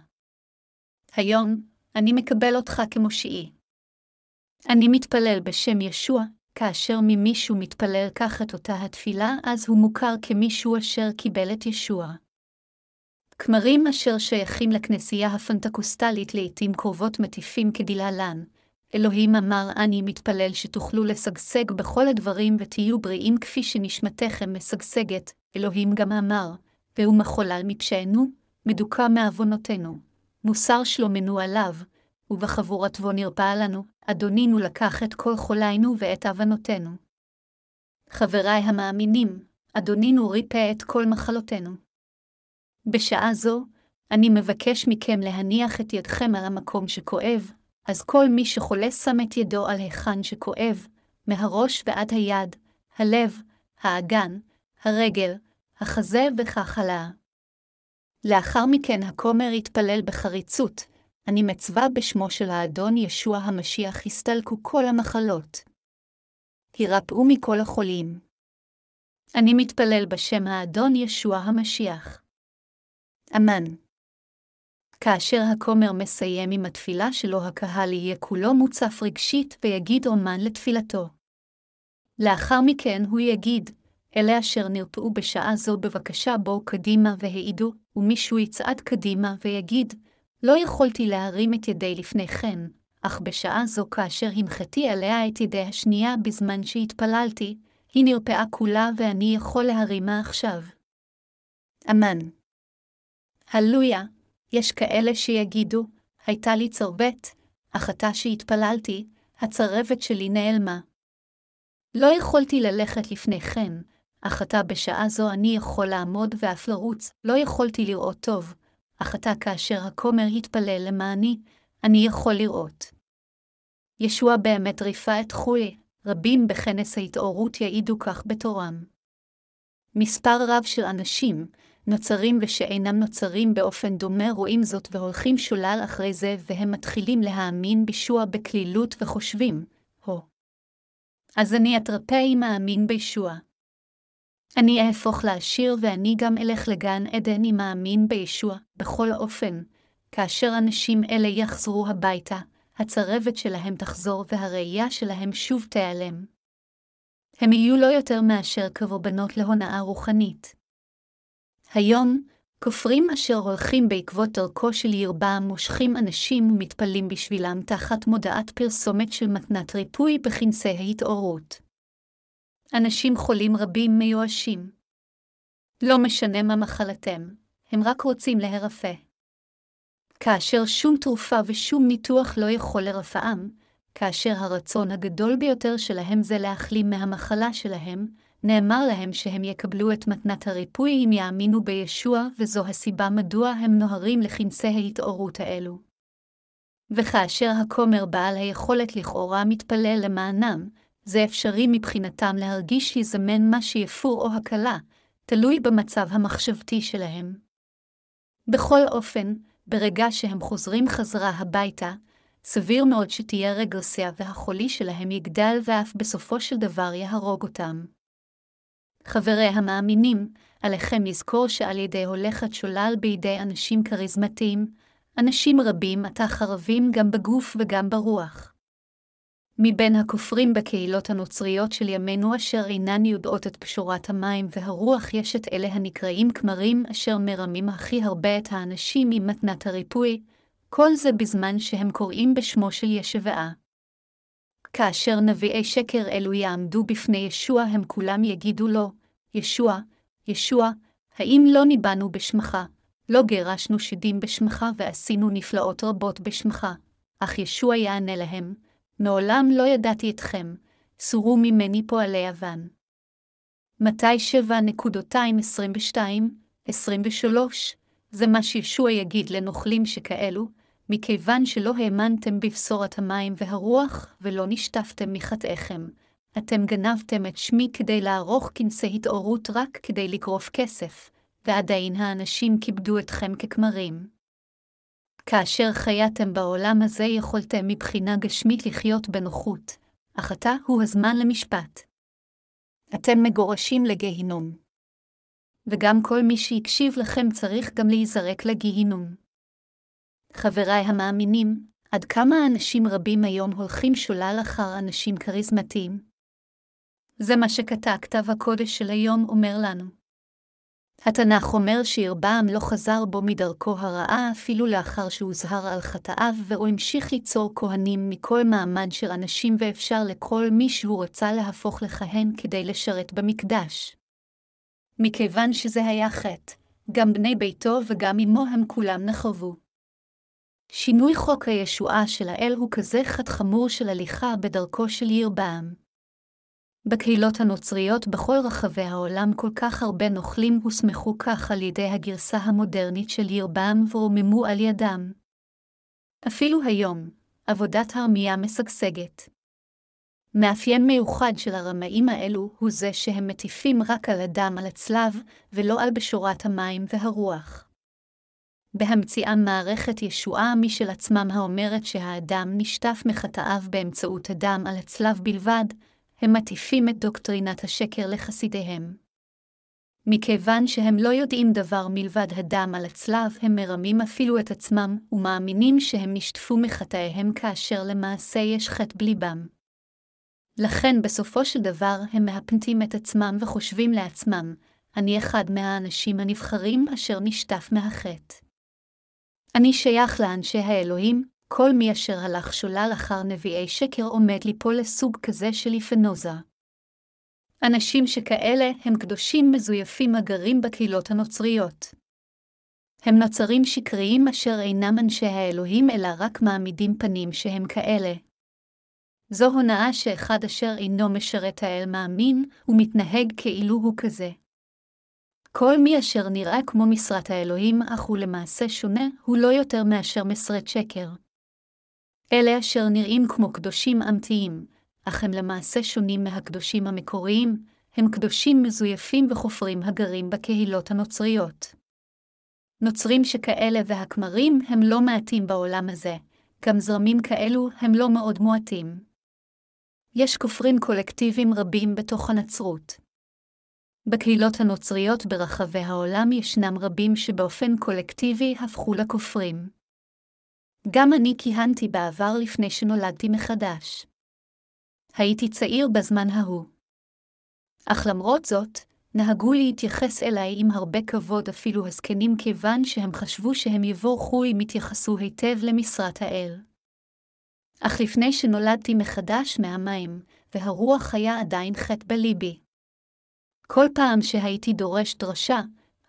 היום, אני מקבל אותך כמושיעי. אני מתפלל בשם ישוע, כאשר ממישהו מתפלל כך את אותה התפילה, אז הוא מוכר כמישהו אשר קיבל את ישוע. כמרים אשר שייכים לכנסייה הפנטקוסטלית לעתים קרובות מטיפים כדלהלן. אלוהים אמר, אני מתפלל שתוכלו לשגשג בכל הדברים ותהיו בריאים כפי שנשמתכם משגשגת. אלוהים גם אמר, והוא מחולל מפשענו, מדוכא מעוונותינו. מוסר שלומנו עליו, ובחבורתו נרפא לנו, אדונינו לקח את כל חוליינו ואת עוונותינו. חבריי המאמינים, אדונינו ריפא את כל מחלותינו. בשעה זו, אני מבקש מכם להניח את ידכם על המקום שכואב, אז כל מי שחולה שם את ידו על היכן שכואב, מהראש ועד היד, הלב, האגן, הרגל, החזה וכך הלאה. לאחר מכן הכומר התפלל בחריצות, אני מצווה בשמו של האדון ישוע המשיח הסתלקו כל המחלות. הירפאו מכל החולים. אני מתפלל בשם האדון ישוע המשיח. אמן. כאשר הכומר מסיים עם התפילה שלו, הקהל יהיה כולו מוצף רגשית ויגיד אומן לתפילתו. לאחר מכן הוא יגיד, אלה אשר נרפאו בשעה זו בבקשה בואו קדימה והעידו, ומישהו יצעד קדימה ויגיד, לא יכולתי להרים את ידי לפני כן, אך בשעה זו כאשר הנחתי עליה את ידי השנייה בזמן שהתפללתי, היא נרפאה כולה ואני יכול להרימה עכשיו. אמן. הלויה, יש כאלה שיגידו, הייתה לי צרבת, אך עתה שהתפללתי, הצרבת שלי נעלמה. לא יכולתי ללכת לפני כן, אך עתה בשעה זו אני יכול לעמוד ואף לרוץ, לא יכולתי לראות טוב, אך עתה כאשר הכומר התפלל למעני, אני יכול לראות. ישוע באמת ריפא את חולי, רבים בכנס ההתעוררות יעידו כך בתורם. מספר רב של אנשים, נוצרים ושאינם נוצרים באופן דומה רואים זאת והולכים שולל אחרי זה, והם מתחילים להאמין בישוע בקלילות וחושבים, הו. אז אני אתרפא אם אאמין בישוע. אני אהפוך לעשיר ואני גם אלך לגן עדן אם מאמין בישוע, בכל אופן, כאשר אנשים אלה יחזרו הביתה, הצרבת שלהם תחזור והראייה שלהם שוב תיעלם. הם יהיו לא יותר מאשר קורבנות להונאה רוחנית. היום, כופרים אשר הולכים בעקבות דרכו של ירבעם מושכים אנשים ומתפללים בשבילם תחת מודעת פרסומת של מתנת ריפוי בכנסי ההתעוררות. אנשים חולים רבים מיואשים. לא משנה מה מחלתם, הם רק רוצים להירפא. כאשר שום תרופה ושום ניתוח לא יכול לרפאם, כאשר הרצון הגדול ביותר שלהם זה להחלים מהמחלה שלהם, נאמר להם שהם יקבלו את מתנת הריפוי אם יאמינו בישוע, וזו הסיבה מדוע הם נוהרים לכנסי ההתעוררות האלו. וכאשר הכומר בעל היכולת לכאורה מתפלל למענם, זה אפשרי מבחינתם להרגיש יזמן מה שיפור או הקלה, תלוי במצב המחשבתי שלהם. בכל אופן, ברגע שהם חוזרים חזרה הביתה, סביר מאוד שתהיה רגרסיה והחולי שלהם יגדל ואף בסופו של דבר יהרוג אותם. חברי המאמינים, עליכם לזכור שעל ידי הולכת שולל בידי אנשים כריזמטיים, אנשים רבים עתה חרבים גם בגוף וגם ברוח. מבין הכופרים בקהילות הנוצריות של ימינו אשר אינן יודעות את פשורת המים והרוח יש את אלה הנקראים כמרים אשר מרמים הכי הרבה את האנשים עם מתנת הריפוי, כל זה בזמן שהם קוראים בשמו של ישבעה. כאשר נביאי שקר אלו יעמדו בפני ישוע הם כולם יגידו לו, ישוע, ישוע, האם לא ניבאנו בשמך, לא גירשנו שדים בשמך ועשינו נפלאות רבות בשמך, אך ישוע יענה להם, מעולם לא ידעתי אתכם, סורו ממני פועלי אבן. מתי 7.22, 23, זה מה שישוע יגיד לנוכלים שכאלו, מכיוון שלא האמנתם בבשורת המים והרוח, ולא נשטפתם מחטאיכם, אתם גנבתם את שמי כדי לערוך כנסי התעוררות רק כדי לגרוף כסף, ועדיין האנשים כיבדו אתכם ככמרים. כאשר חייתם בעולם הזה יכולתם מבחינה גשמית לחיות בנוחות, אך עתה הוא הזמן למשפט. אתם מגורשים לגיהינום. וגם כל מי שהקשיב לכם צריך גם להיזרק לגיהינום. חבריי המאמינים, עד כמה אנשים רבים היום הולכים שולל אחר אנשים כריזמטיים? זה מה שקטע כתב הקודש של היום אומר לנו. התנ"ך אומר שירבעם לא חזר בו מדרכו הרעה אפילו לאחר שהוזהר על חטאיו, והוא המשיך ליצור כהנים מכל מעמד של אנשים ואפשר לכל מי שהוא רצה להפוך לכהן כדי לשרת במקדש. מכיוון שזה היה חטא, גם בני ביתו וגם אמו הם כולם נחרבו. שינוי חוק הישועה של האל הוא כזה חטא חמור של הליכה בדרכו של ירבעם. בקהילות הנוצריות בכל רחבי העולם כל כך הרבה נוכלים הוסמכו כך על ידי הגרסה המודרנית של ירבעם ורוממו על ידם. אפילו היום, עבודת הרמייה משגשגת. מאפיין מיוחד של הרמאים האלו הוא זה שהם מטיפים רק על הדם על הצלב, ולא על בשורת המים והרוח. בהמציאם מערכת ישועה משל עצמם האומרת שהאדם נשטף מחטאיו באמצעות הדם על הצלב בלבד, הם מטיפים את דוקטרינת השקר לחסידיהם. מכיוון שהם לא יודעים דבר מלבד הדם על הצלב, הם מרמים אפילו את עצמם, ומאמינים שהם נשטפו מחטאיהם כאשר למעשה יש חטא בליבם. לכן בסופו של דבר הם מהפנטים את עצמם וחושבים לעצמם, אני אחד מהאנשים הנבחרים אשר נשטף מהחטא. אני שייך לאנשי האלוהים, כל מי אשר הלך שולל אחר נביאי שקר עומד ליפול לסוג כזה של היפנוזה. אנשים שכאלה הם קדושים מזויפים הגרים בקהילות הנוצריות. הם נוצרים שקריים אשר אינם אנשי האלוהים אלא רק מעמידים פנים שהם כאלה. זו הונאה שאחד אשר אינו משרת האל מאמין, ומתנהג כאילו הוא כזה. כל מי אשר נראה כמו משרת האלוהים, אך הוא למעשה שונה, הוא לא יותר מאשר משרת שקר. אלה אשר נראים כמו קדושים אמיתיים, אך הם למעשה שונים מהקדושים המקוריים, הם קדושים מזויפים וחופרים הגרים בקהילות הנוצריות. נוצרים שכאלה והכמרים הם לא מעטים בעולם הזה, גם זרמים כאלו הם לא מאוד מועטים. יש כופרים קולקטיביים רבים בתוך הנצרות. בקהילות הנוצריות ברחבי העולם ישנם רבים שבאופן קולקטיבי הפכו לכופרים. גם אני כיהנתי בעבר לפני שנולדתי מחדש. הייתי צעיר בזמן ההוא. אך למרות זאת, נהגו להתייחס אליי עם הרבה כבוד אפילו הזקנים כיוון שהם חשבו שהם יבורכו אם יתייחסו היטב למשרת האל. אך לפני שנולדתי מחדש מהמים, והרוח היה עדיין חטא בליבי. כל פעם שהייתי דורש דרשה,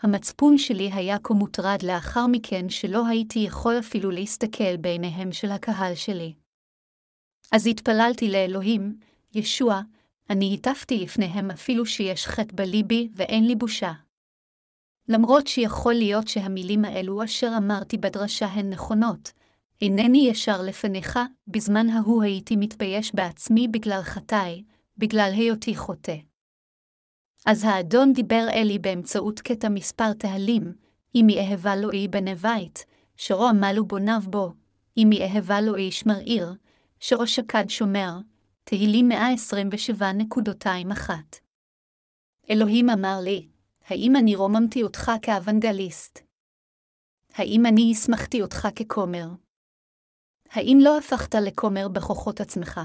המצפון שלי היה כה מוטרד לאחר מכן שלא הייתי יכול אפילו להסתכל בעיניהם של הקהל שלי. אז התפללתי לאלוהים, ישוע, אני הטפתי לפניהם אפילו שיש חטא בליבי ואין לי בושה. למרות שיכול להיות שהמילים האלו אשר אמרתי בדרשה הן נכונות, אינני ישר לפניך, בזמן ההוא הייתי מתבייש בעצמי בגלל חטאי, בגלל היותי חוטא. אז האדון דיבר אלי באמצעות קטע מספר תהלים, אם יאהבה לו אי בנבית, שרו עמלו בוניו בו, אם יאהבה לו איש מרעיר, שרו שקד שומר, תהילים 127.21. אלוהים אמר לי, האם אני רוממתי אותך כאוונגליסט? האם אני הסמכתי אותך ככומר? האם לא הפכת לכומר בכוחות עצמך?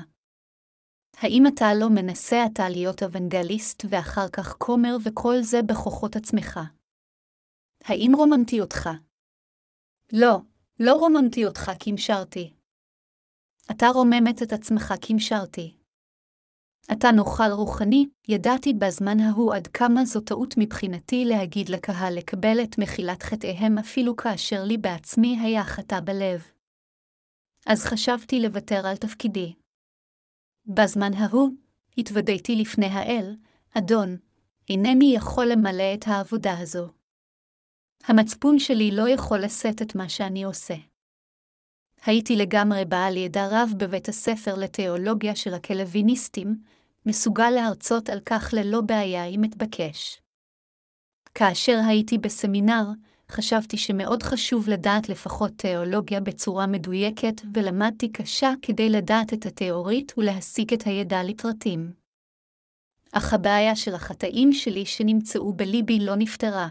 האם אתה לא מנסה אתה להיות אוונגליסט ואחר כך כומר וכל זה בכוחות עצמך? האם רוממתי אותך? לא, לא רוממתי אותך כמשרתי. אתה רוממת את עצמך כמשרתי. אתה נוכל רוחני, ידעתי בזמן ההוא עד כמה זו טעות מבחינתי להגיד לקהל לקבל את מחילת חטאיהם אפילו כאשר לי בעצמי היה חטא בלב. אז חשבתי לוותר על תפקידי. בזמן ההוא, התוודעתי לפני האל, אדון, אינני יכול למלא את העבודה הזו. המצפון שלי לא יכול לשאת את מה שאני עושה. הייתי לגמרי בעל ידע רב בבית הספר לתיאולוגיה של הקלוויניסטים, מסוגל להרצות על כך ללא בעיה אם אתבקש. כאשר הייתי בסמינר, חשבתי שמאוד חשוב לדעת לפחות תיאולוגיה בצורה מדויקת, ולמדתי קשה כדי לדעת את התיאורית ולהסיק את הידע לפרטים. אך הבעיה של החטאים שלי שנמצאו בליבי לא נפתרה.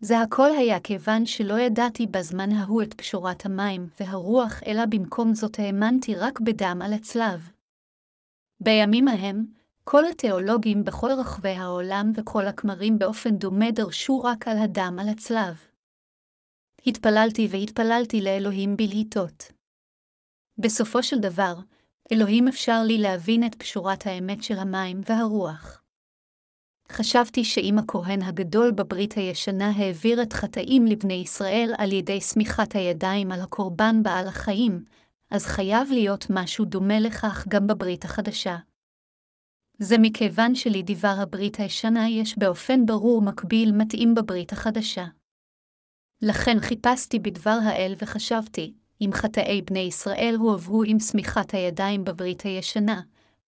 זה הכל היה כיוון שלא ידעתי בזמן ההוא את פשורת המים והרוח, אלא במקום זאת האמנתי רק בדם על הצלב. בימים ההם, כל התיאולוגים בכל רחבי העולם וכל הכמרים באופן דומה דרשו רק על הדם על הצלב. התפללתי והתפללתי לאלוהים בלהיטות. בסופו של דבר, אלוהים אפשר לי להבין את פשורת האמת של המים והרוח. חשבתי שאם הכהן הגדול בברית הישנה העביר את חטאים לבני ישראל על ידי סמיכת הידיים על הקורבן בעל החיים, אז חייב להיות משהו דומה לכך גם בברית החדשה. זה מכיוון שלדבר הברית הישנה יש באופן ברור מקביל מתאים בברית החדשה. לכן חיפשתי בדבר האל וחשבתי, אם חטאי בני ישראל הועברו עם סמיכת הידיים בברית הישנה,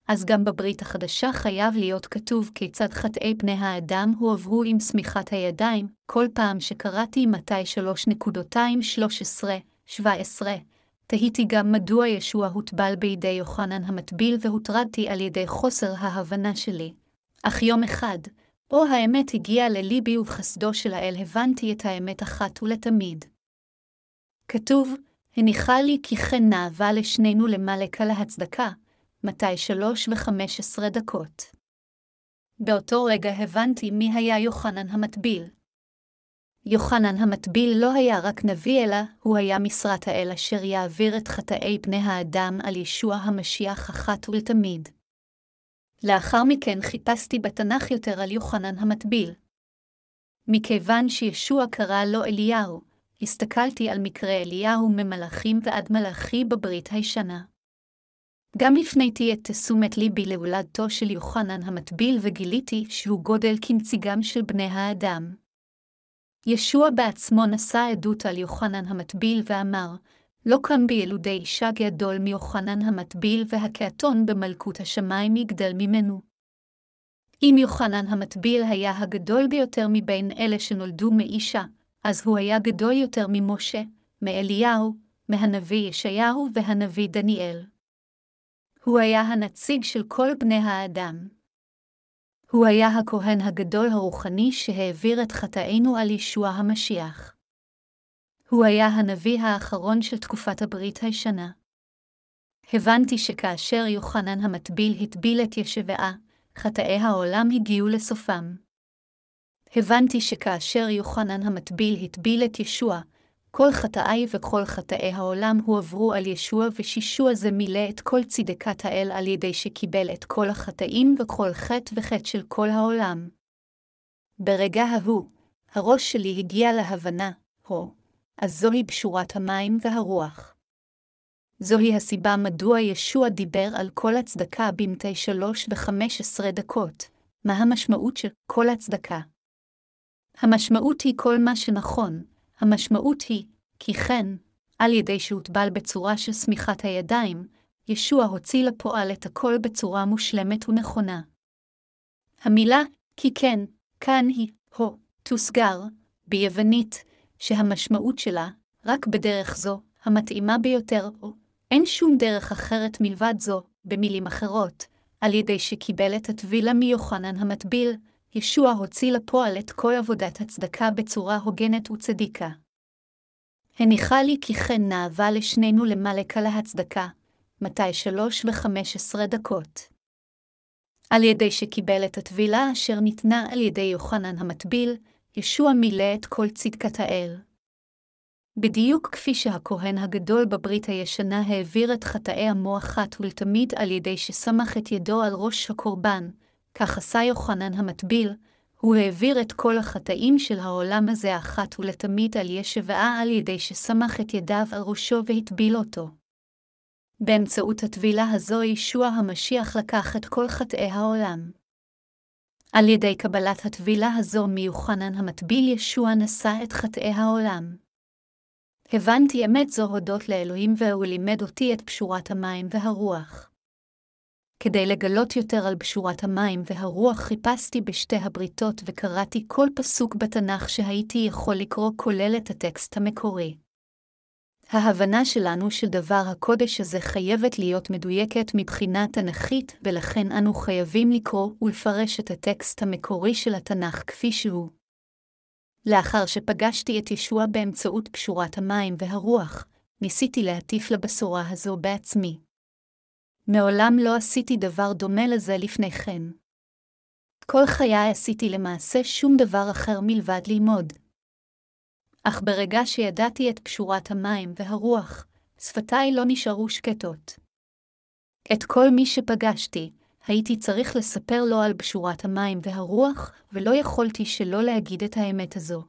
אז גם בברית החדשה חייב להיות כתוב כיצד חטאי בני האדם הועברו עם סמיכת הידיים, כל פעם שקראתי מתי 3.213-17, תהיתי גם מדוע ישוע הוטבל בידי יוחנן המטביל והוטרדתי על ידי חוסר ההבנה שלי. אך יום אחד, בו האמת הגיעה לליבי ובחסדו של האל הבנתי את האמת אחת ולתמיד. כתוב, הניחה לי כי כן נאווה לשנינו למלק על ההצדקה, מתי שלוש וחמש עשרה דקות. באותו רגע הבנתי מי היה יוחנן המטביל. יוחנן המטביל לא היה רק נביא אלא, הוא היה משרת האל אשר יעביר את חטאי בני האדם על ישוע המשיח אחת ולתמיד. לאחר מכן חיפשתי בתנ"ך יותר על יוחנן המטביל. מכיוון שישוע קרא לו אליהו, הסתכלתי על מקרה אליהו ממלאכים ועד מלאכי בברית הישנה. גם הפניתי את תשומת ליבי להולדתו של יוחנן המטביל וגיליתי שהוא גודל כנציגם של בני האדם. ישוע בעצמו נשא עדות על יוחנן המטביל ואמר, לא קם בילודי אישה גדול מיוחנן המטביל והקעתון במלכות השמיים יגדל ממנו. אם יוחנן המטביל היה הגדול ביותר מבין אלה שנולדו מאישה, אז הוא היה גדול יותר ממשה, מאליהו, מהנביא ישעיהו והנביא דניאל. הוא היה הנציג של כל בני האדם. הוא היה הכהן הגדול הרוחני שהעביר את חטאינו על ישוע המשיח. הוא היה הנביא האחרון של תקופת הברית הישנה. הבנתי שכאשר יוחנן המטביל הטביל את ישבעה, חטאי העולם הגיעו לסופם. הבנתי שכאשר יוחנן המטביל הטביל את ישוע, כל חטאי וכל חטאי העולם הועברו על ישוע, ושישוע זה מילא את כל צדקת האל על ידי שקיבל את כל החטאים וכל חטא וחטא של כל העולם. ברגע ההוא, הראש שלי הגיע להבנה, הו, אז זוהי בשורת המים והרוח. זוהי הסיבה מדוע ישוע דיבר על כל הצדקה במתי שלוש וחמש עשרה דקות. מה המשמעות של כל הצדקה? המשמעות היא כל מה שנכון, המשמעות היא, כי כן, על ידי שהוטבל בצורה של שמיכת הידיים, ישוע הוציא לפועל את הכל בצורה מושלמת ונכונה. המילה כי כן, כאן היא, הו, תוסגר, ביוונית, שהמשמעות שלה, רק בדרך זו, המתאימה ביותר, או אין שום דרך אחרת מלבד זו, במילים אחרות, על ידי שקיבל את הטבילה מיוחנן המטביל, ישוע הוציא לפועל את כל עבודת הצדקה בצורה הוגנת וצדיקה. הניחה לי כי כן נאווה לשנינו למלק על ההצדקה, מתי שלוש וחמש עשרה דקות. על ידי שקיבל את הטבילה אשר ניתנה על ידי יוחנן המטביל, ישוע מילא את כל צדקת האל. בדיוק כפי שהכהן הגדול בברית הישנה העביר את חטאי עמו אחת ולתמיד על ידי שסמך את ידו על ראש הקורבן, כך עשה יוחנן המטביל, הוא העביר את כל החטאים של העולם הזה אחת ולתמיד על ישבעה על ידי שסמך את ידיו על ראשו והטביל אותו. באמצעות הטבילה הזו ישוע המשיח לקח את כל חטאי העולם. על ידי קבלת הטבילה הזו מיוחנן המטביל ישוע נשא את חטאי העולם. הבנתי אמת זו הודות לאלוהים והוא לימד אותי את פשורת המים והרוח. כדי לגלות יותר על בשורת המים והרוח חיפשתי בשתי הבריתות וקראתי כל פסוק בתנ"ך שהייתי יכול לקרוא כולל את הטקסט המקורי. ההבנה שלנו של דבר הקודש הזה חייבת להיות מדויקת מבחינה תנכית, ולכן אנו חייבים לקרוא ולפרש את הטקסט המקורי של התנ"ך כפי שהוא. לאחר שפגשתי את ישוע באמצעות פשורת המים והרוח, ניסיתי להטיף לבשורה הזו בעצמי. מעולם לא עשיתי דבר דומה לזה לפני כן. כל חיי עשיתי למעשה שום דבר אחר מלבד ללמוד. אך ברגע שידעתי את פשורת המים והרוח, שפתיי לא נשארו שקטות. את כל מי שפגשתי, הייתי צריך לספר לו על בשורת המים והרוח, ולא יכולתי שלא להגיד את האמת הזו.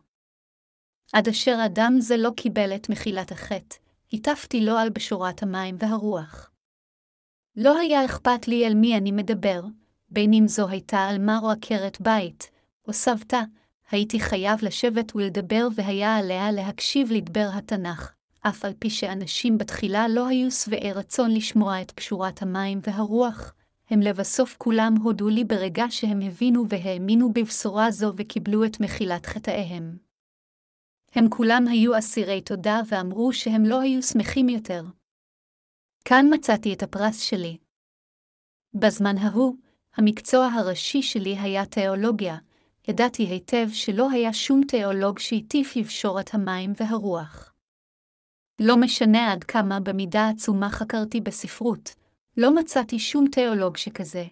עד אשר אדם זה לא קיבל את מחילת החטא, הטפתי לו על בשורת המים והרוח. לא היה אכפת לי אל מי אני מדבר, בין אם זו הייתה עלמה או עקרת בית, או סבתא, הייתי חייב לשבת ולדבר והיה עליה להקשיב לדבר התנ"ך, אף על פי שאנשים בתחילה לא היו שבעי רצון לשמוע את פשורת המים והרוח, הם לבסוף כולם הודו לי ברגע שהם הבינו והאמינו בבשורה זו וקיבלו את מחילת חטאיהם. הם כולם היו אסירי תודה ואמרו שהם לא היו שמחים יותר. כאן מצאתי את הפרס שלי. בזמן ההוא, המקצוע הראשי שלי היה תיאולוגיה, ידעתי היטב שלא היה שום תיאולוג שהטיף לבשורת המים והרוח. לא משנה עד כמה במידה עצומה חקרתי בספרות, לא מצאתי שום תיאולוג שכזה.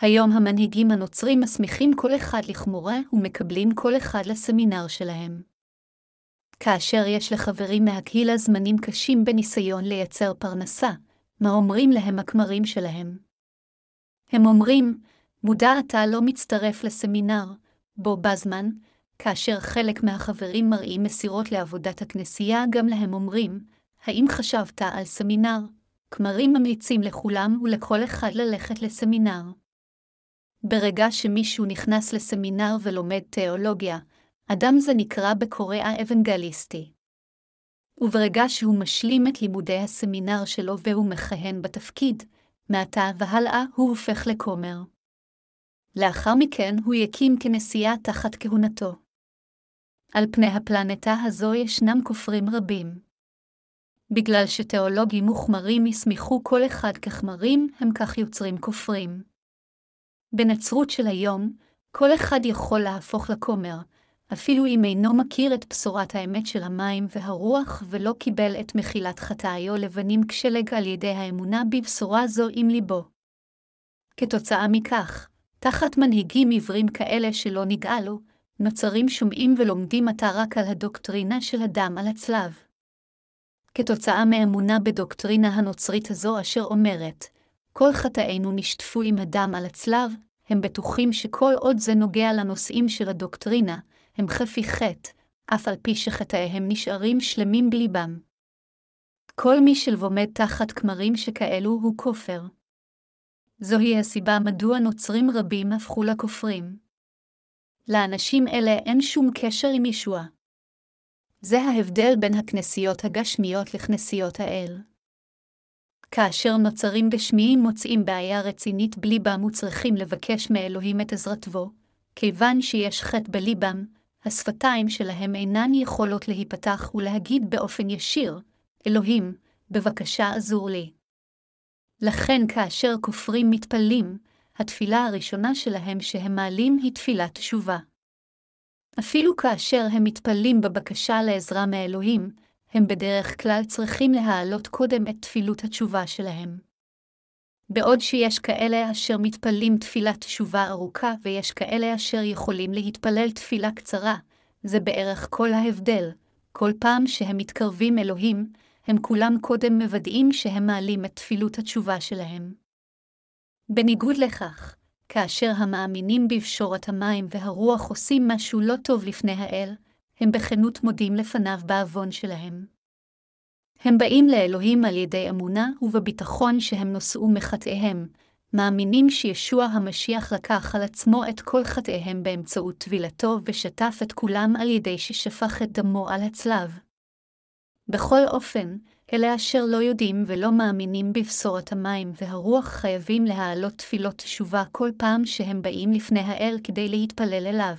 היום המנהיגים הנוצרים מסמיכים כל אחד לכמורה ומקבלים כל אחד לסמינר שלהם. כאשר יש לחברים מהקהילה זמנים קשים בניסיון לייצר פרנסה, מה אומרים להם הכמרים שלהם? הם אומרים, מודע אתה לא מצטרף לסמינר, בו בזמן, כאשר חלק מהחברים מראים מסירות לעבודת הכנסייה, גם להם אומרים, האם חשבת על סמינר? כמרים ממליצים לכולם ולכל אחד ללכת לסמינר. ברגע שמישהו נכנס לסמינר ולומד תיאולוגיה, אדם זה נקרא בקוריאה אוונגליסטי. וברגע שהוא משלים את לימודי הסמינר שלו והוא מכהן בתפקיד, מעתה והלאה הוא הופך לכומר. לאחר מכן הוא יקים כנסייה תחת כהונתו. על פני הפלנטה הזו ישנם כופרים רבים. בגלל שתיאולוגים מוחמרים יסמיכו כל אחד ככמרים, הם כך יוצרים כופרים. בנצרות של היום, כל אחד יכול להפוך לכומר, אפילו אם אינו מכיר את בשורת האמת של המים והרוח ולא קיבל את מחילת חטאיו לבנים כשלג על ידי האמונה בבשורה זו עם ליבו. כתוצאה מכך, תחת מנהיגים עיוורים כאלה שלא נגאלו, נוצרים שומעים ולומדים עתה רק על הדוקטרינה של הדם על הצלב. כתוצאה מאמונה בדוקטרינה הנוצרית הזו אשר אומרת, כל חטאינו נשטפו עם הדם על הצלב, הם בטוחים שכל עוד זה נוגע לנושאים של הדוקטרינה, הם חפי חטא, אף על פי שחטאיהם נשארים שלמים בליבם. כל מי שלבומד תחת כמרים שכאלו הוא כופר. זוהי הסיבה מדוע נוצרים רבים הפכו לכופרים. לאנשים אלה אין שום קשר עם ישוע. זה ההבדל בין הכנסיות הגשמיות לכנסיות האל. כאשר נוצרים גשמיים מוצאים בעיה רצינית בליבם וצריכים לבקש מאלוהים את עזרתו, כיוון שיש חטא בליבם, השפתיים שלהם אינן יכולות להיפתח ולהגיד באופן ישיר, אלוהים, בבקשה עזור לי. לכן כאשר כופרים מתפללים, התפילה הראשונה שלהם שהם מעלים היא תפילת תשובה. אפילו כאשר הם מתפללים בבקשה לעזרה מאלוהים, הם בדרך כלל צריכים להעלות קודם את תפילות התשובה שלהם. בעוד שיש כאלה אשר מתפללים תפילת תשובה ארוכה ויש כאלה אשר יכולים להתפלל תפילה קצרה, זה בערך כל ההבדל. כל פעם שהם מתקרבים אלוהים, הם כולם קודם מוודאים שהם מעלים את תפילות התשובה שלהם. בניגוד לכך, כאשר המאמינים בפשורת המים והרוח עושים משהו לא טוב לפני האל, הם בכנות מודים לפניו בעוון שלהם. הם באים לאלוהים על ידי אמונה ובביטחון שהם נושאו מחטאיהם, מאמינים שישוע המשיח לקח על עצמו את כל חטאיהם באמצעות טבילתו ושטף את כולם על ידי ששפך את דמו על הצלב. בכל אופן, אלה אשר לא יודעים ולא מאמינים בבשורת המים והרוח חייבים להעלות תפילות תשובה כל פעם שהם באים לפני האל כדי להתפלל אליו.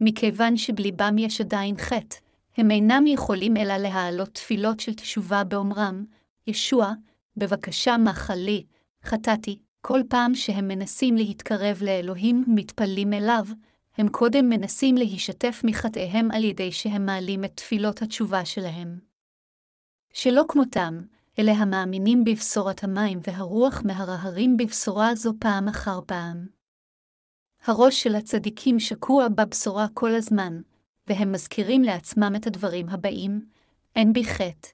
מכיוון שבליבם יש עדיין חטא, הם אינם יכולים אלא להעלות תפילות של תשובה באומרם, ישוע, בבקשה מחל לי, חטאתי, כל פעם שהם מנסים להתקרב לאלוהים ומתפללים אליו, הם קודם מנסים להישתף מחטאיהם על ידי שהם מעלים את תפילות התשובה שלהם. שלא כמותם, אלה המאמינים בבשורת המים והרוח מהרהרים בבשורה זו פעם אחר פעם. הראש של הצדיקים שקוע בבשורה כל הזמן, והם מזכירים לעצמם את הדברים הבאים, אין בי חטא.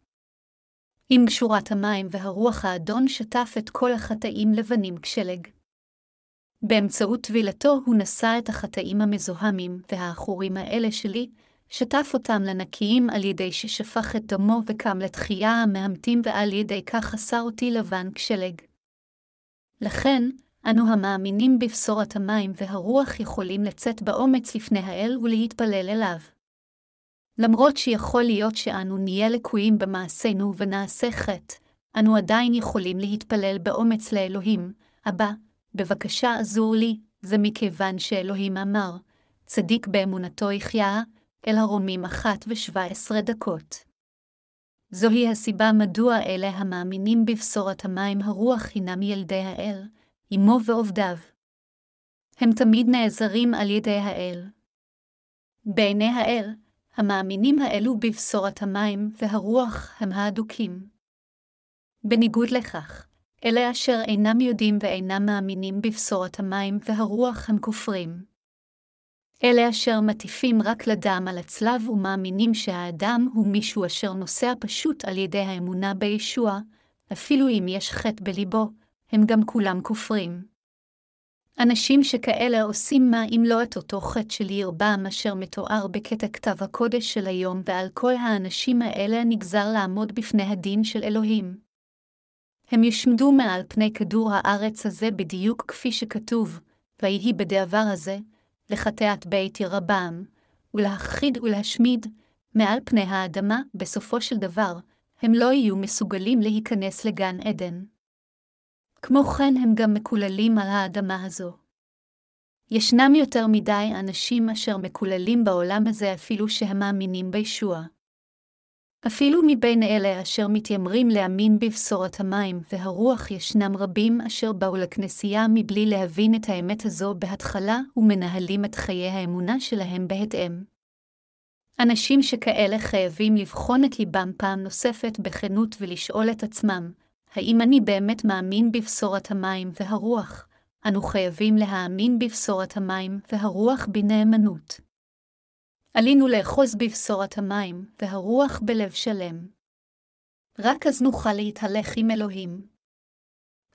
עם גשורת המים והרוח האדון שטף את כל החטאים לבנים כשלג. באמצעות טבילתו הוא נשא את החטאים המזוהמים והעכורים האלה שלי, שטף אותם לנקיים על ידי ששפך את דמו וקם לתחייה המהמתים ועל ידי כך עשה אותי לבן כשלג. לכן, אנו המאמינים בבשורת המים והרוח יכולים לצאת באומץ לפני האל ולהתפלל אליו. למרות שיכול להיות שאנו נהיה לקויים במעשינו ונעשה חטא, אנו עדיין יכולים להתפלל באומץ לאלוהים, אבא, בבקשה עזור לי, זה מכיוון שאלוהים אמר, צדיק באמונתו יחיה, אל הרומים אחת ושבע עשרה דקות. זוהי הסיבה מדוע אלה המאמינים בבשורת המים הרוח הינם ילדי האל, אמו ועובדיו. הם תמיד נעזרים על ידי האל. בעיני האל, המאמינים האלו בבשורת המים והרוח הם האדוקים. בניגוד לכך, אלה אשר אינם יודעים ואינם מאמינים בבשורת המים והרוח הם כופרים. אלה אשר מטיפים רק לדם על הצלב ומאמינים שהאדם הוא מישהו אשר נוסע פשוט על ידי האמונה בישוע, אפילו אם יש חטא בליבו, הם גם כולם כופרים. אנשים שכאלה עושים מה אם לא את אותו חטא של ירבם אשר מתואר בקטע כתב הקודש של היום, ועל כל האנשים האלה נגזר לעמוד בפני הדין של אלוהים. הם יושמדו מעל פני כדור הארץ הזה בדיוק כפי שכתוב, ויהי בדעבר הזה, לחטאת בית ירבם, ולהכחיד ולהשמיד, מעל פני האדמה, בסופו של דבר, הם לא יהיו מסוגלים להיכנס לגן עדן. כמו כן הם גם מקוללים על האדמה הזו. ישנם יותר מדי אנשים אשר מקוללים בעולם הזה אפילו שהם מאמינים בישוע. אפילו מבין אלה אשר מתיימרים להאמין בבשורת המים והרוח ישנם רבים אשר באו לכנסייה מבלי להבין את האמת הזו בהתחלה ומנהלים את חיי האמונה שלהם בהתאם. אנשים שכאלה חייבים לבחון את ליבם פעם נוספת בכנות ולשאול את עצמם, האם אני באמת מאמין בבשורת המים והרוח? אנו חייבים להאמין בבשורת המים והרוח בנאמנות. עלינו לאחוז בבשורת המים והרוח בלב שלם. רק אז נוכל להתהלך עם אלוהים.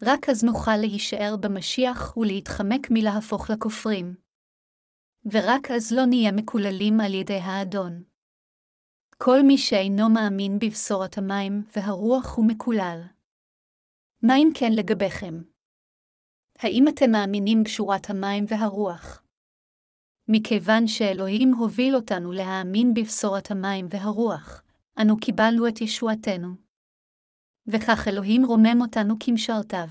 רק אז נוכל להישאר במשיח ולהתחמק מלהפוך לכופרים. ורק אז לא נהיה מקוללים על ידי האדון. כל מי שאינו מאמין בבשורת המים והרוח הוא מקולל. מה אם כן לגביכם? האם אתם מאמינים בשורת המים והרוח? מכיוון שאלוהים הוביל אותנו להאמין בבשורת המים והרוח, אנו קיבלנו את ישועתנו. וכך אלוהים רומם אותנו כמשרתיו.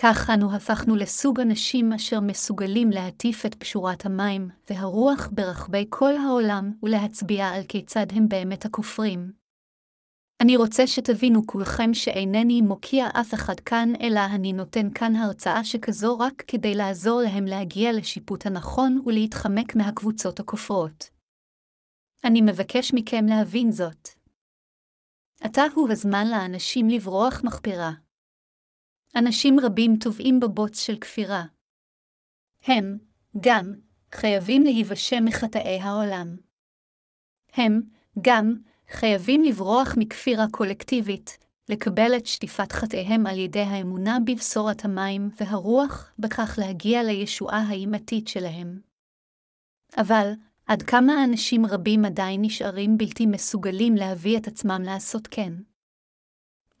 כך אנו הפכנו לסוג אנשים אשר מסוגלים להטיף את פשורת המים והרוח ברחבי כל העולם ולהצביע על כיצד הם באמת הכופרים. אני רוצה שתבינו כולכם שאינני מוקיע אף אחד כאן, אלא אני נותן כאן הרצאה שכזו רק כדי לעזור להם להגיע לשיפוט הנכון ולהתחמק מהקבוצות הכופרות. אני מבקש מכם להבין זאת. עתה הוא הזמן לאנשים לברוח מחפירה. אנשים רבים טובעים בבוץ של כפירה. הם, גם, חייבים להיוושע מחטאי העולם. הם, גם, חייבים לברוח מכפירה קולקטיבית, לקבל את שטיפת חטאיהם על ידי האמונה בבשורת המים והרוח, בכך להגיע לישועה האימתית שלהם. אבל, עד כמה אנשים רבים עדיין נשארים בלתי מסוגלים להביא את עצמם לעשות כן?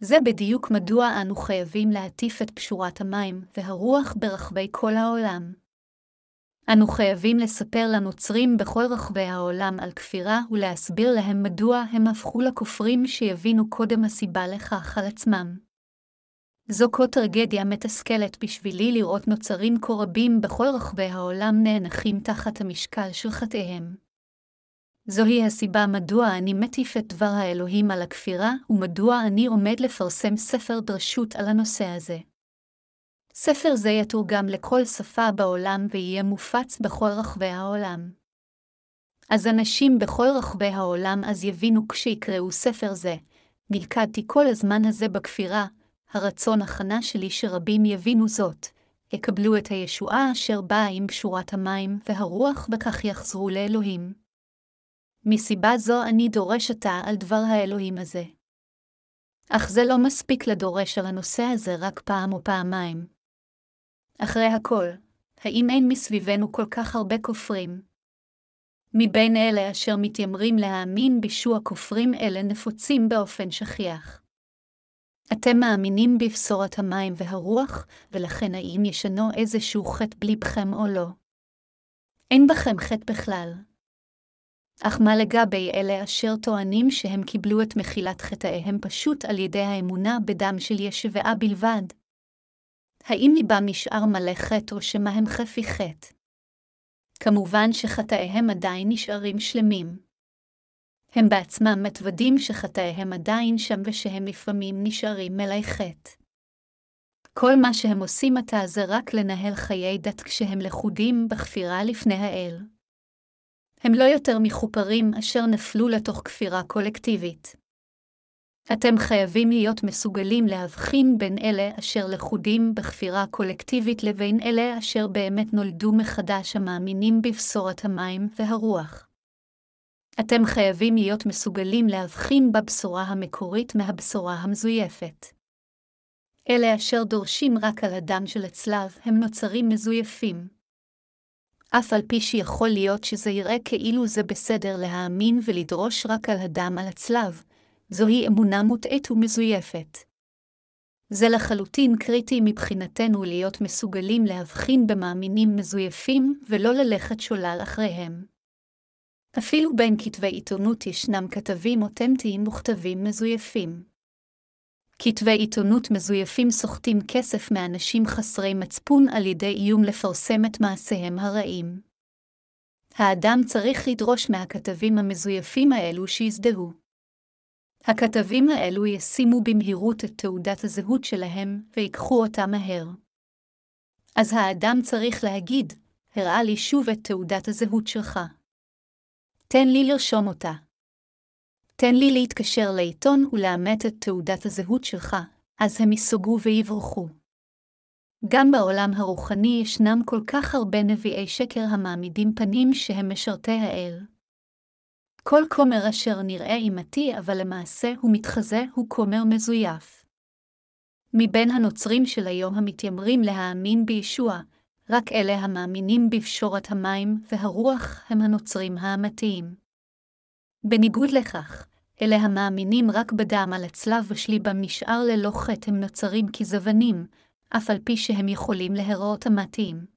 זה בדיוק מדוע אנו חייבים להטיף את פשורת המים והרוח ברחבי כל העולם. אנו חייבים לספר לנוצרים בכל רחבי העולם על כפירה ולהסביר להם מדוע הם הפכו לכופרים שיבינו קודם הסיבה לכך על עצמם. זו כה טרגדיה מתסכלת בשבילי לראות נוצרים כה רבים בכל רחבי העולם נאנחים תחת המשקל של חטאיהם. זוהי הסיבה מדוע אני מטיף את דבר האלוהים על הכפירה, ומדוע אני עומד לפרסם ספר דרשות על הנושא הזה. ספר זה יתורגם לכל שפה בעולם ויהיה מופץ בכל רחבי העולם. אז אנשים בכל רחבי העולם אז יבינו כשיקראו ספר זה. נלכדתי כל הזמן הזה בכפירה, הרצון הכנה שלי שרבים יבינו זאת, יקבלו את הישועה אשר באה עם שורת המים והרוח וכך יחזרו לאלוהים. מסיבה זו אני דורש עתה על דבר האלוהים הזה. אך זה לא מספיק לדורש על הנושא הזה רק פעם או פעמיים. אחרי הכל, האם אין מסביבנו כל כך הרבה כופרים? מבין אלה אשר מתיימרים להאמין בישוע כופרים אלה נפוצים באופן שכיח. אתם מאמינים בבשורת המים והרוח, ולכן האם ישנו איזשהו חטא בליבכם או לא? אין בכם חטא בכלל. אך מה לגבי אלה אשר טוענים שהם קיבלו את מחילת חטאיהם פשוט על ידי האמונה בדם של ישבעה בלבד? האם ליבם נשאר מלא חטא או שמא הם חפי חטא? כמובן שחטאיהם עדיין נשארים שלמים. הם בעצמם מתוודים שחטאיהם עדיין שם ושהם לפעמים נשארים מלאי חטא. כל מה שהם עושים עתה זה רק לנהל חיי דת כשהם לכודים בכפירה לפני האל. הם לא יותר מחופרים אשר נפלו לתוך כפירה קולקטיבית. אתם חייבים להיות מסוגלים להבחין בין אלה אשר לכודים בכפירה קולקטיבית לבין אלה אשר באמת נולדו מחדש המאמינים בבשורת המים והרוח. אתם חייבים להיות מסוגלים להבחין בבשורה המקורית מהבשורה המזויפת. אלה אשר דורשים רק על הדם של הצלב הם נוצרים מזויפים. אף על פי שיכול להיות שזה יראה כאילו זה בסדר להאמין ולדרוש רק על הדם על הצלב, זוהי אמונה מוטעית ומזויפת. זה לחלוטין קריטי מבחינתנו להיות מסוגלים להבחין במאמינים מזויפים ולא ללכת שולל אחריהם. אפילו בין כתבי עיתונות ישנם כתבים אותנטיים וכתבים מזויפים. כתבי עיתונות מזויפים סוחטים כסף מאנשים חסרי מצפון על ידי איום לפרסם את מעשיהם הרעים. האדם צריך לדרוש מהכתבים המזויפים האלו שיזדהו. הכתבים האלו ישימו במהירות את תעודת הזהות שלהם ויקחו אותה מהר. אז האדם צריך להגיד, הראה לי שוב את תעודת הזהות שלך. תן לי לרשום אותה. תן לי להתקשר לעיתון ולאמת את תעודת הזהות שלך, אז הם ייסוגו ויברחו. גם בעולם הרוחני ישנם כל כך הרבה נביאי שקר המעמידים פנים שהם משרתי האל. כל כומר אשר נראה אימתי אבל למעשה הוא מתחזה הוא כומר מזויף. מבין הנוצרים של היום המתיימרים להאמין בישוע, רק אלה המאמינים בפשורת המים והרוח הם הנוצרים האמתיים. בניגוד לכך, אלה המאמינים רק בדם על הצלב ושליבם נשאר ללא חטא הם נוצרים כזבנים, אף על פי שהם יכולים להיראות אמתיים.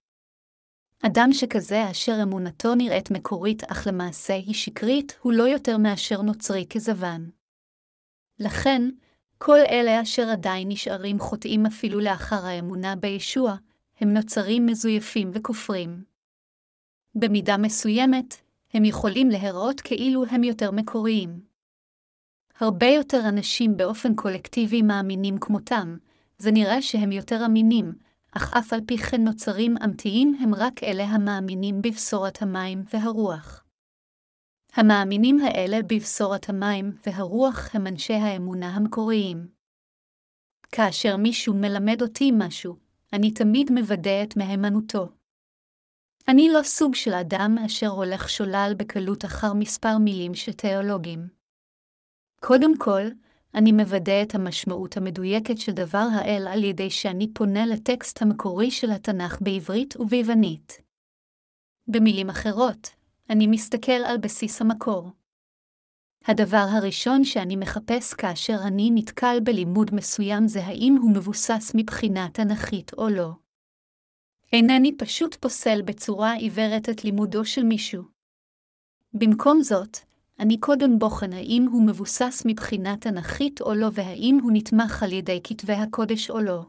אדם שכזה אשר אמונתו נראית מקורית אך למעשה היא שקרית, הוא לא יותר מאשר נוצרי כזבן. לכן, כל אלה אשר עדיין נשארים חוטאים אפילו לאחר האמונה בישוע, הם נוצרים מזויפים וכופרים. במידה מסוימת, הם יכולים להיראות כאילו הם יותר מקוריים. הרבה יותר אנשים באופן קולקטיבי מאמינים כמותם, זה נראה שהם יותר אמינים, אך אף על פי כן נוצרים אמיתיים הם רק אלה המאמינים בבשורת המים והרוח. המאמינים האלה בבשורת המים והרוח הם אנשי האמונה המקוריים. כאשר מישהו מלמד אותי משהו, אני תמיד מוודא את מהימנותו. אני לא סוג של אדם אשר הולך שולל בקלות אחר מספר מילים של תיאולוגים. קודם כל, אני מוודא את המשמעות המדויקת של דבר האל על ידי שאני פונה לטקסט המקורי של התנ"ך בעברית וביוונית. במילים אחרות, אני מסתכל על בסיס המקור. הדבר הראשון שאני מחפש כאשר אני נתקל בלימוד מסוים זה האם הוא מבוסס מבחינה תנ"כית או לא. אינני פשוט פוסל בצורה עיוורת את לימודו של מישהו. במקום זאת, אני קודם בוחן האם הוא מבוסס מבחינה תנכית או לא והאם הוא נתמך על ידי כתבי הקודש או לא.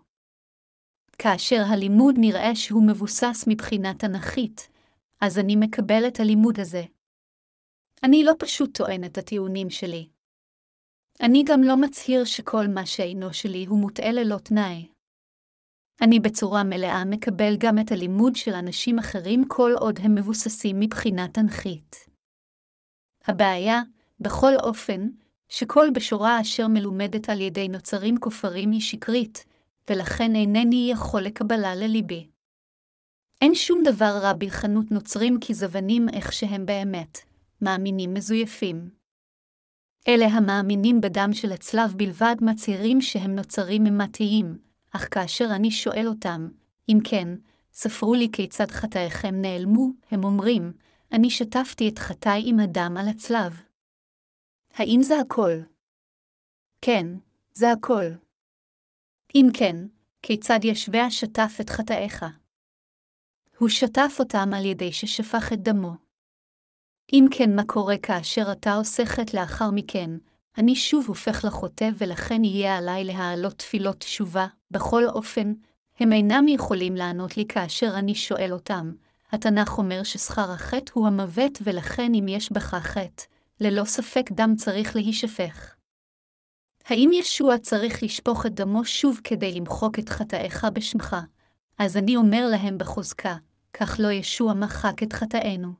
כאשר הלימוד נראה שהוא מבוסס מבחינה תנכית, אז אני מקבל את הלימוד הזה. אני לא פשוט טוען את הטיעונים שלי. אני גם לא מצהיר שכל מה שאינו שלי הוא מוטעה ללא תנאי. אני בצורה מלאה מקבל גם את הלימוד של אנשים אחרים כל עוד הם מבוססים מבחינה תנחית. הבעיה, בכל אופן, שכל בשורה אשר מלומדת על ידי נוצרים כופרים היא שקרית, ולכן אינני יכול לקבלה לליבי. אין שום דבר רע בחנות נוצרים כזבנים איך שהם באמת, מאמינים מזויפים. אלה המאמינים בדם של הצלב בלבד מצהירים שהם נוצרים ממתיים, אך כאשר אני שואל אותם, אם כן, ספרו לי כיצד חטאיכם נעלמו, הם אומרים, אני שטפתי את חטאי עם הדם על הצלב. האם זה הכל? כן, זה הכל. אם כן, כיצד ישווה שטף את חטאיך? הוא שטף אותם על ידי ששפך את דמו. אם כן, מה קורה כאשר אתה עושה חטא לאחר מכן, אני שוב הופך לחוטא ולכן יהיה עליי להעלות תפילות תשובה, בכל אופן, הם אינם יכולים לענות לי כאשר אני שואל אותם. התנ"ך אומר ששכר החטא הוא המוות ולכן אם יש בך חטא, ללא ספק דם צריך להישפך. האם ישוע צריך לשפוך את דמו שוב כדי למחוק את חטאיך בשמך? אז אני אומר להם בחוזקה, כך לא ישוע מחק את חטאינו.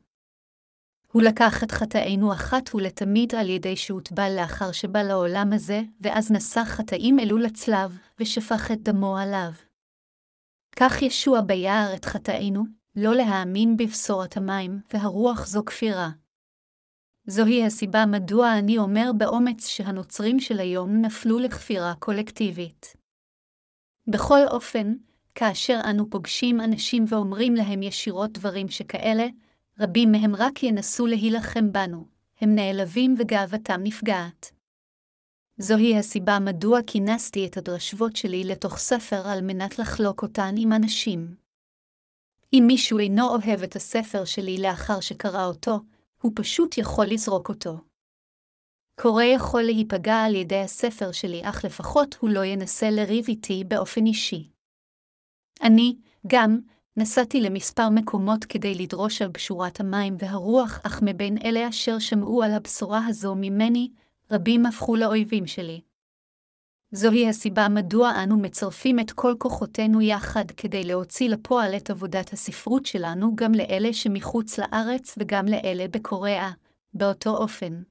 הוא לקח את חטאינו אחת ולתמיד על ידי שהוטבל לאחר שבא לעולם הזה, ואז נשא חטאים אלו לצלב, ושפך את דמו עליו. כך ישוע ביער את חטאינו, לא להאמין בבשורת המים, והרוח זו כפירה. זוהי הסיבה מדוע אני אומר באומץ שהנוצרים של היום נפלו לכפירה קולקטיבית. בכל אופן, כאשר אנו פוגשים אנשים ואומרים להם ישירות דברים שכאלה, רבים מהם רק ינסו להילחם בנו, הם נעלבים וגאוותם נפגעת. זוהי הסיבה מדוע כינסתי את הדרשבות שלי לתוך ספר על מנת לחלוק אותן עם אנשים. אם מישהו אינו אוהב את הספר שלי לאחר שקרא אותו, הוא פשוט יכול לזרוק אותו. קורא יכול להיפגע על ידי הספר שלי, אך לפחות הוא לא ינסה לריב איתי באופן אישי. אני, גם, נסעתי למספר מקומות כדי לדרוש על בשורת המים והרוח, אך מבין אלה אשר שמעו על הבשורה הזו ממני, רבים הפכו לאויבים שלי. זוהי הסיבה מדוע אנו מצרפים את כל כוחותינו יחד כדי להוציא לפועל את עבודת הספרות שלנו גם לאלה שמחוץ לארץ וגם לאלה בקוריאה, באותו אופן.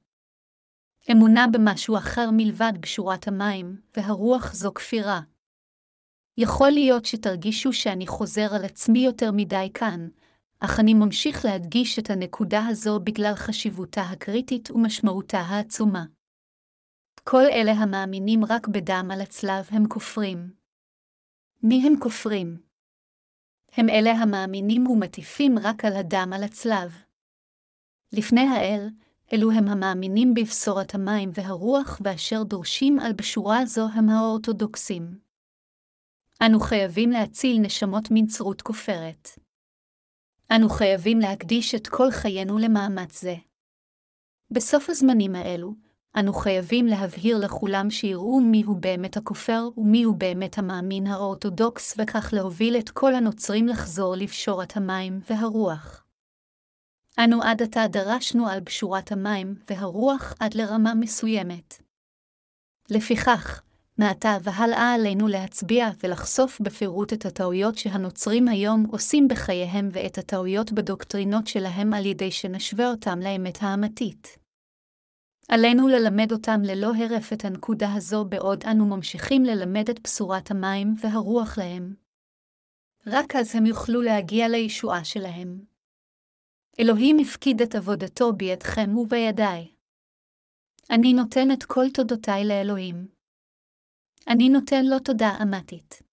אמונה במשהו אחר מלבד בשורת המים, והרוח זו כפירה. יכול להיות שתרגישו שאני חוזר על עצמי יותר מדי כאן, אך אני ממשיך להדגיש את הנקודה הזו בגלל חשיבותה הקריטית ומשמעותה העצומה. כל אלה המאמינים רק בדם על הצלב הם כופרים. מי הם כופרים? הם אלה המאמינים ומטיפים רק על הדם על הצלב. לפני האל, אלו הם המאמינים בבשורת המים והרוח ואשר דורשים על בשורה זו הם האורתודוקסים. אנו חייבים להציל נשמות מנצרות כופרת. אנו חייבים להקדיש את כל חיינו למאמץ זה. בסוף הזמנים האלו, אנו חייבים להבהיר לכולם שיראו מיהו באמת הכופר ומיהו באמת המאמין האורתודוקס, וכך להוביל את כל הנוצרים לחזור לפשורת המים והרוח. אנו עד עתה דרשנו על בשורת המים והרוח עד לרמה מסוימת. לפיכך, מעתה והלאה עלינו להצביע ולחשוף בפירוט את הטעויות שהנוצרים היום עושים בחייהם ואת הטעויות בדוקטרינות שלהם על ידי שנשווה אותם לאמת האמתית. עלינו ללמד אותם ללא הרף את הנקודה הזו בעוד אנו ממשיכים ללמד את בשורת המים והרוח להם. רק אז הם יוכלו להגיע לישועה שלהם. אלוהים הפקיד את עבודתו בידכם ובידיי. אני נותן את כל תודותיי לאלוהים. אני נותן לו תודה אמתית.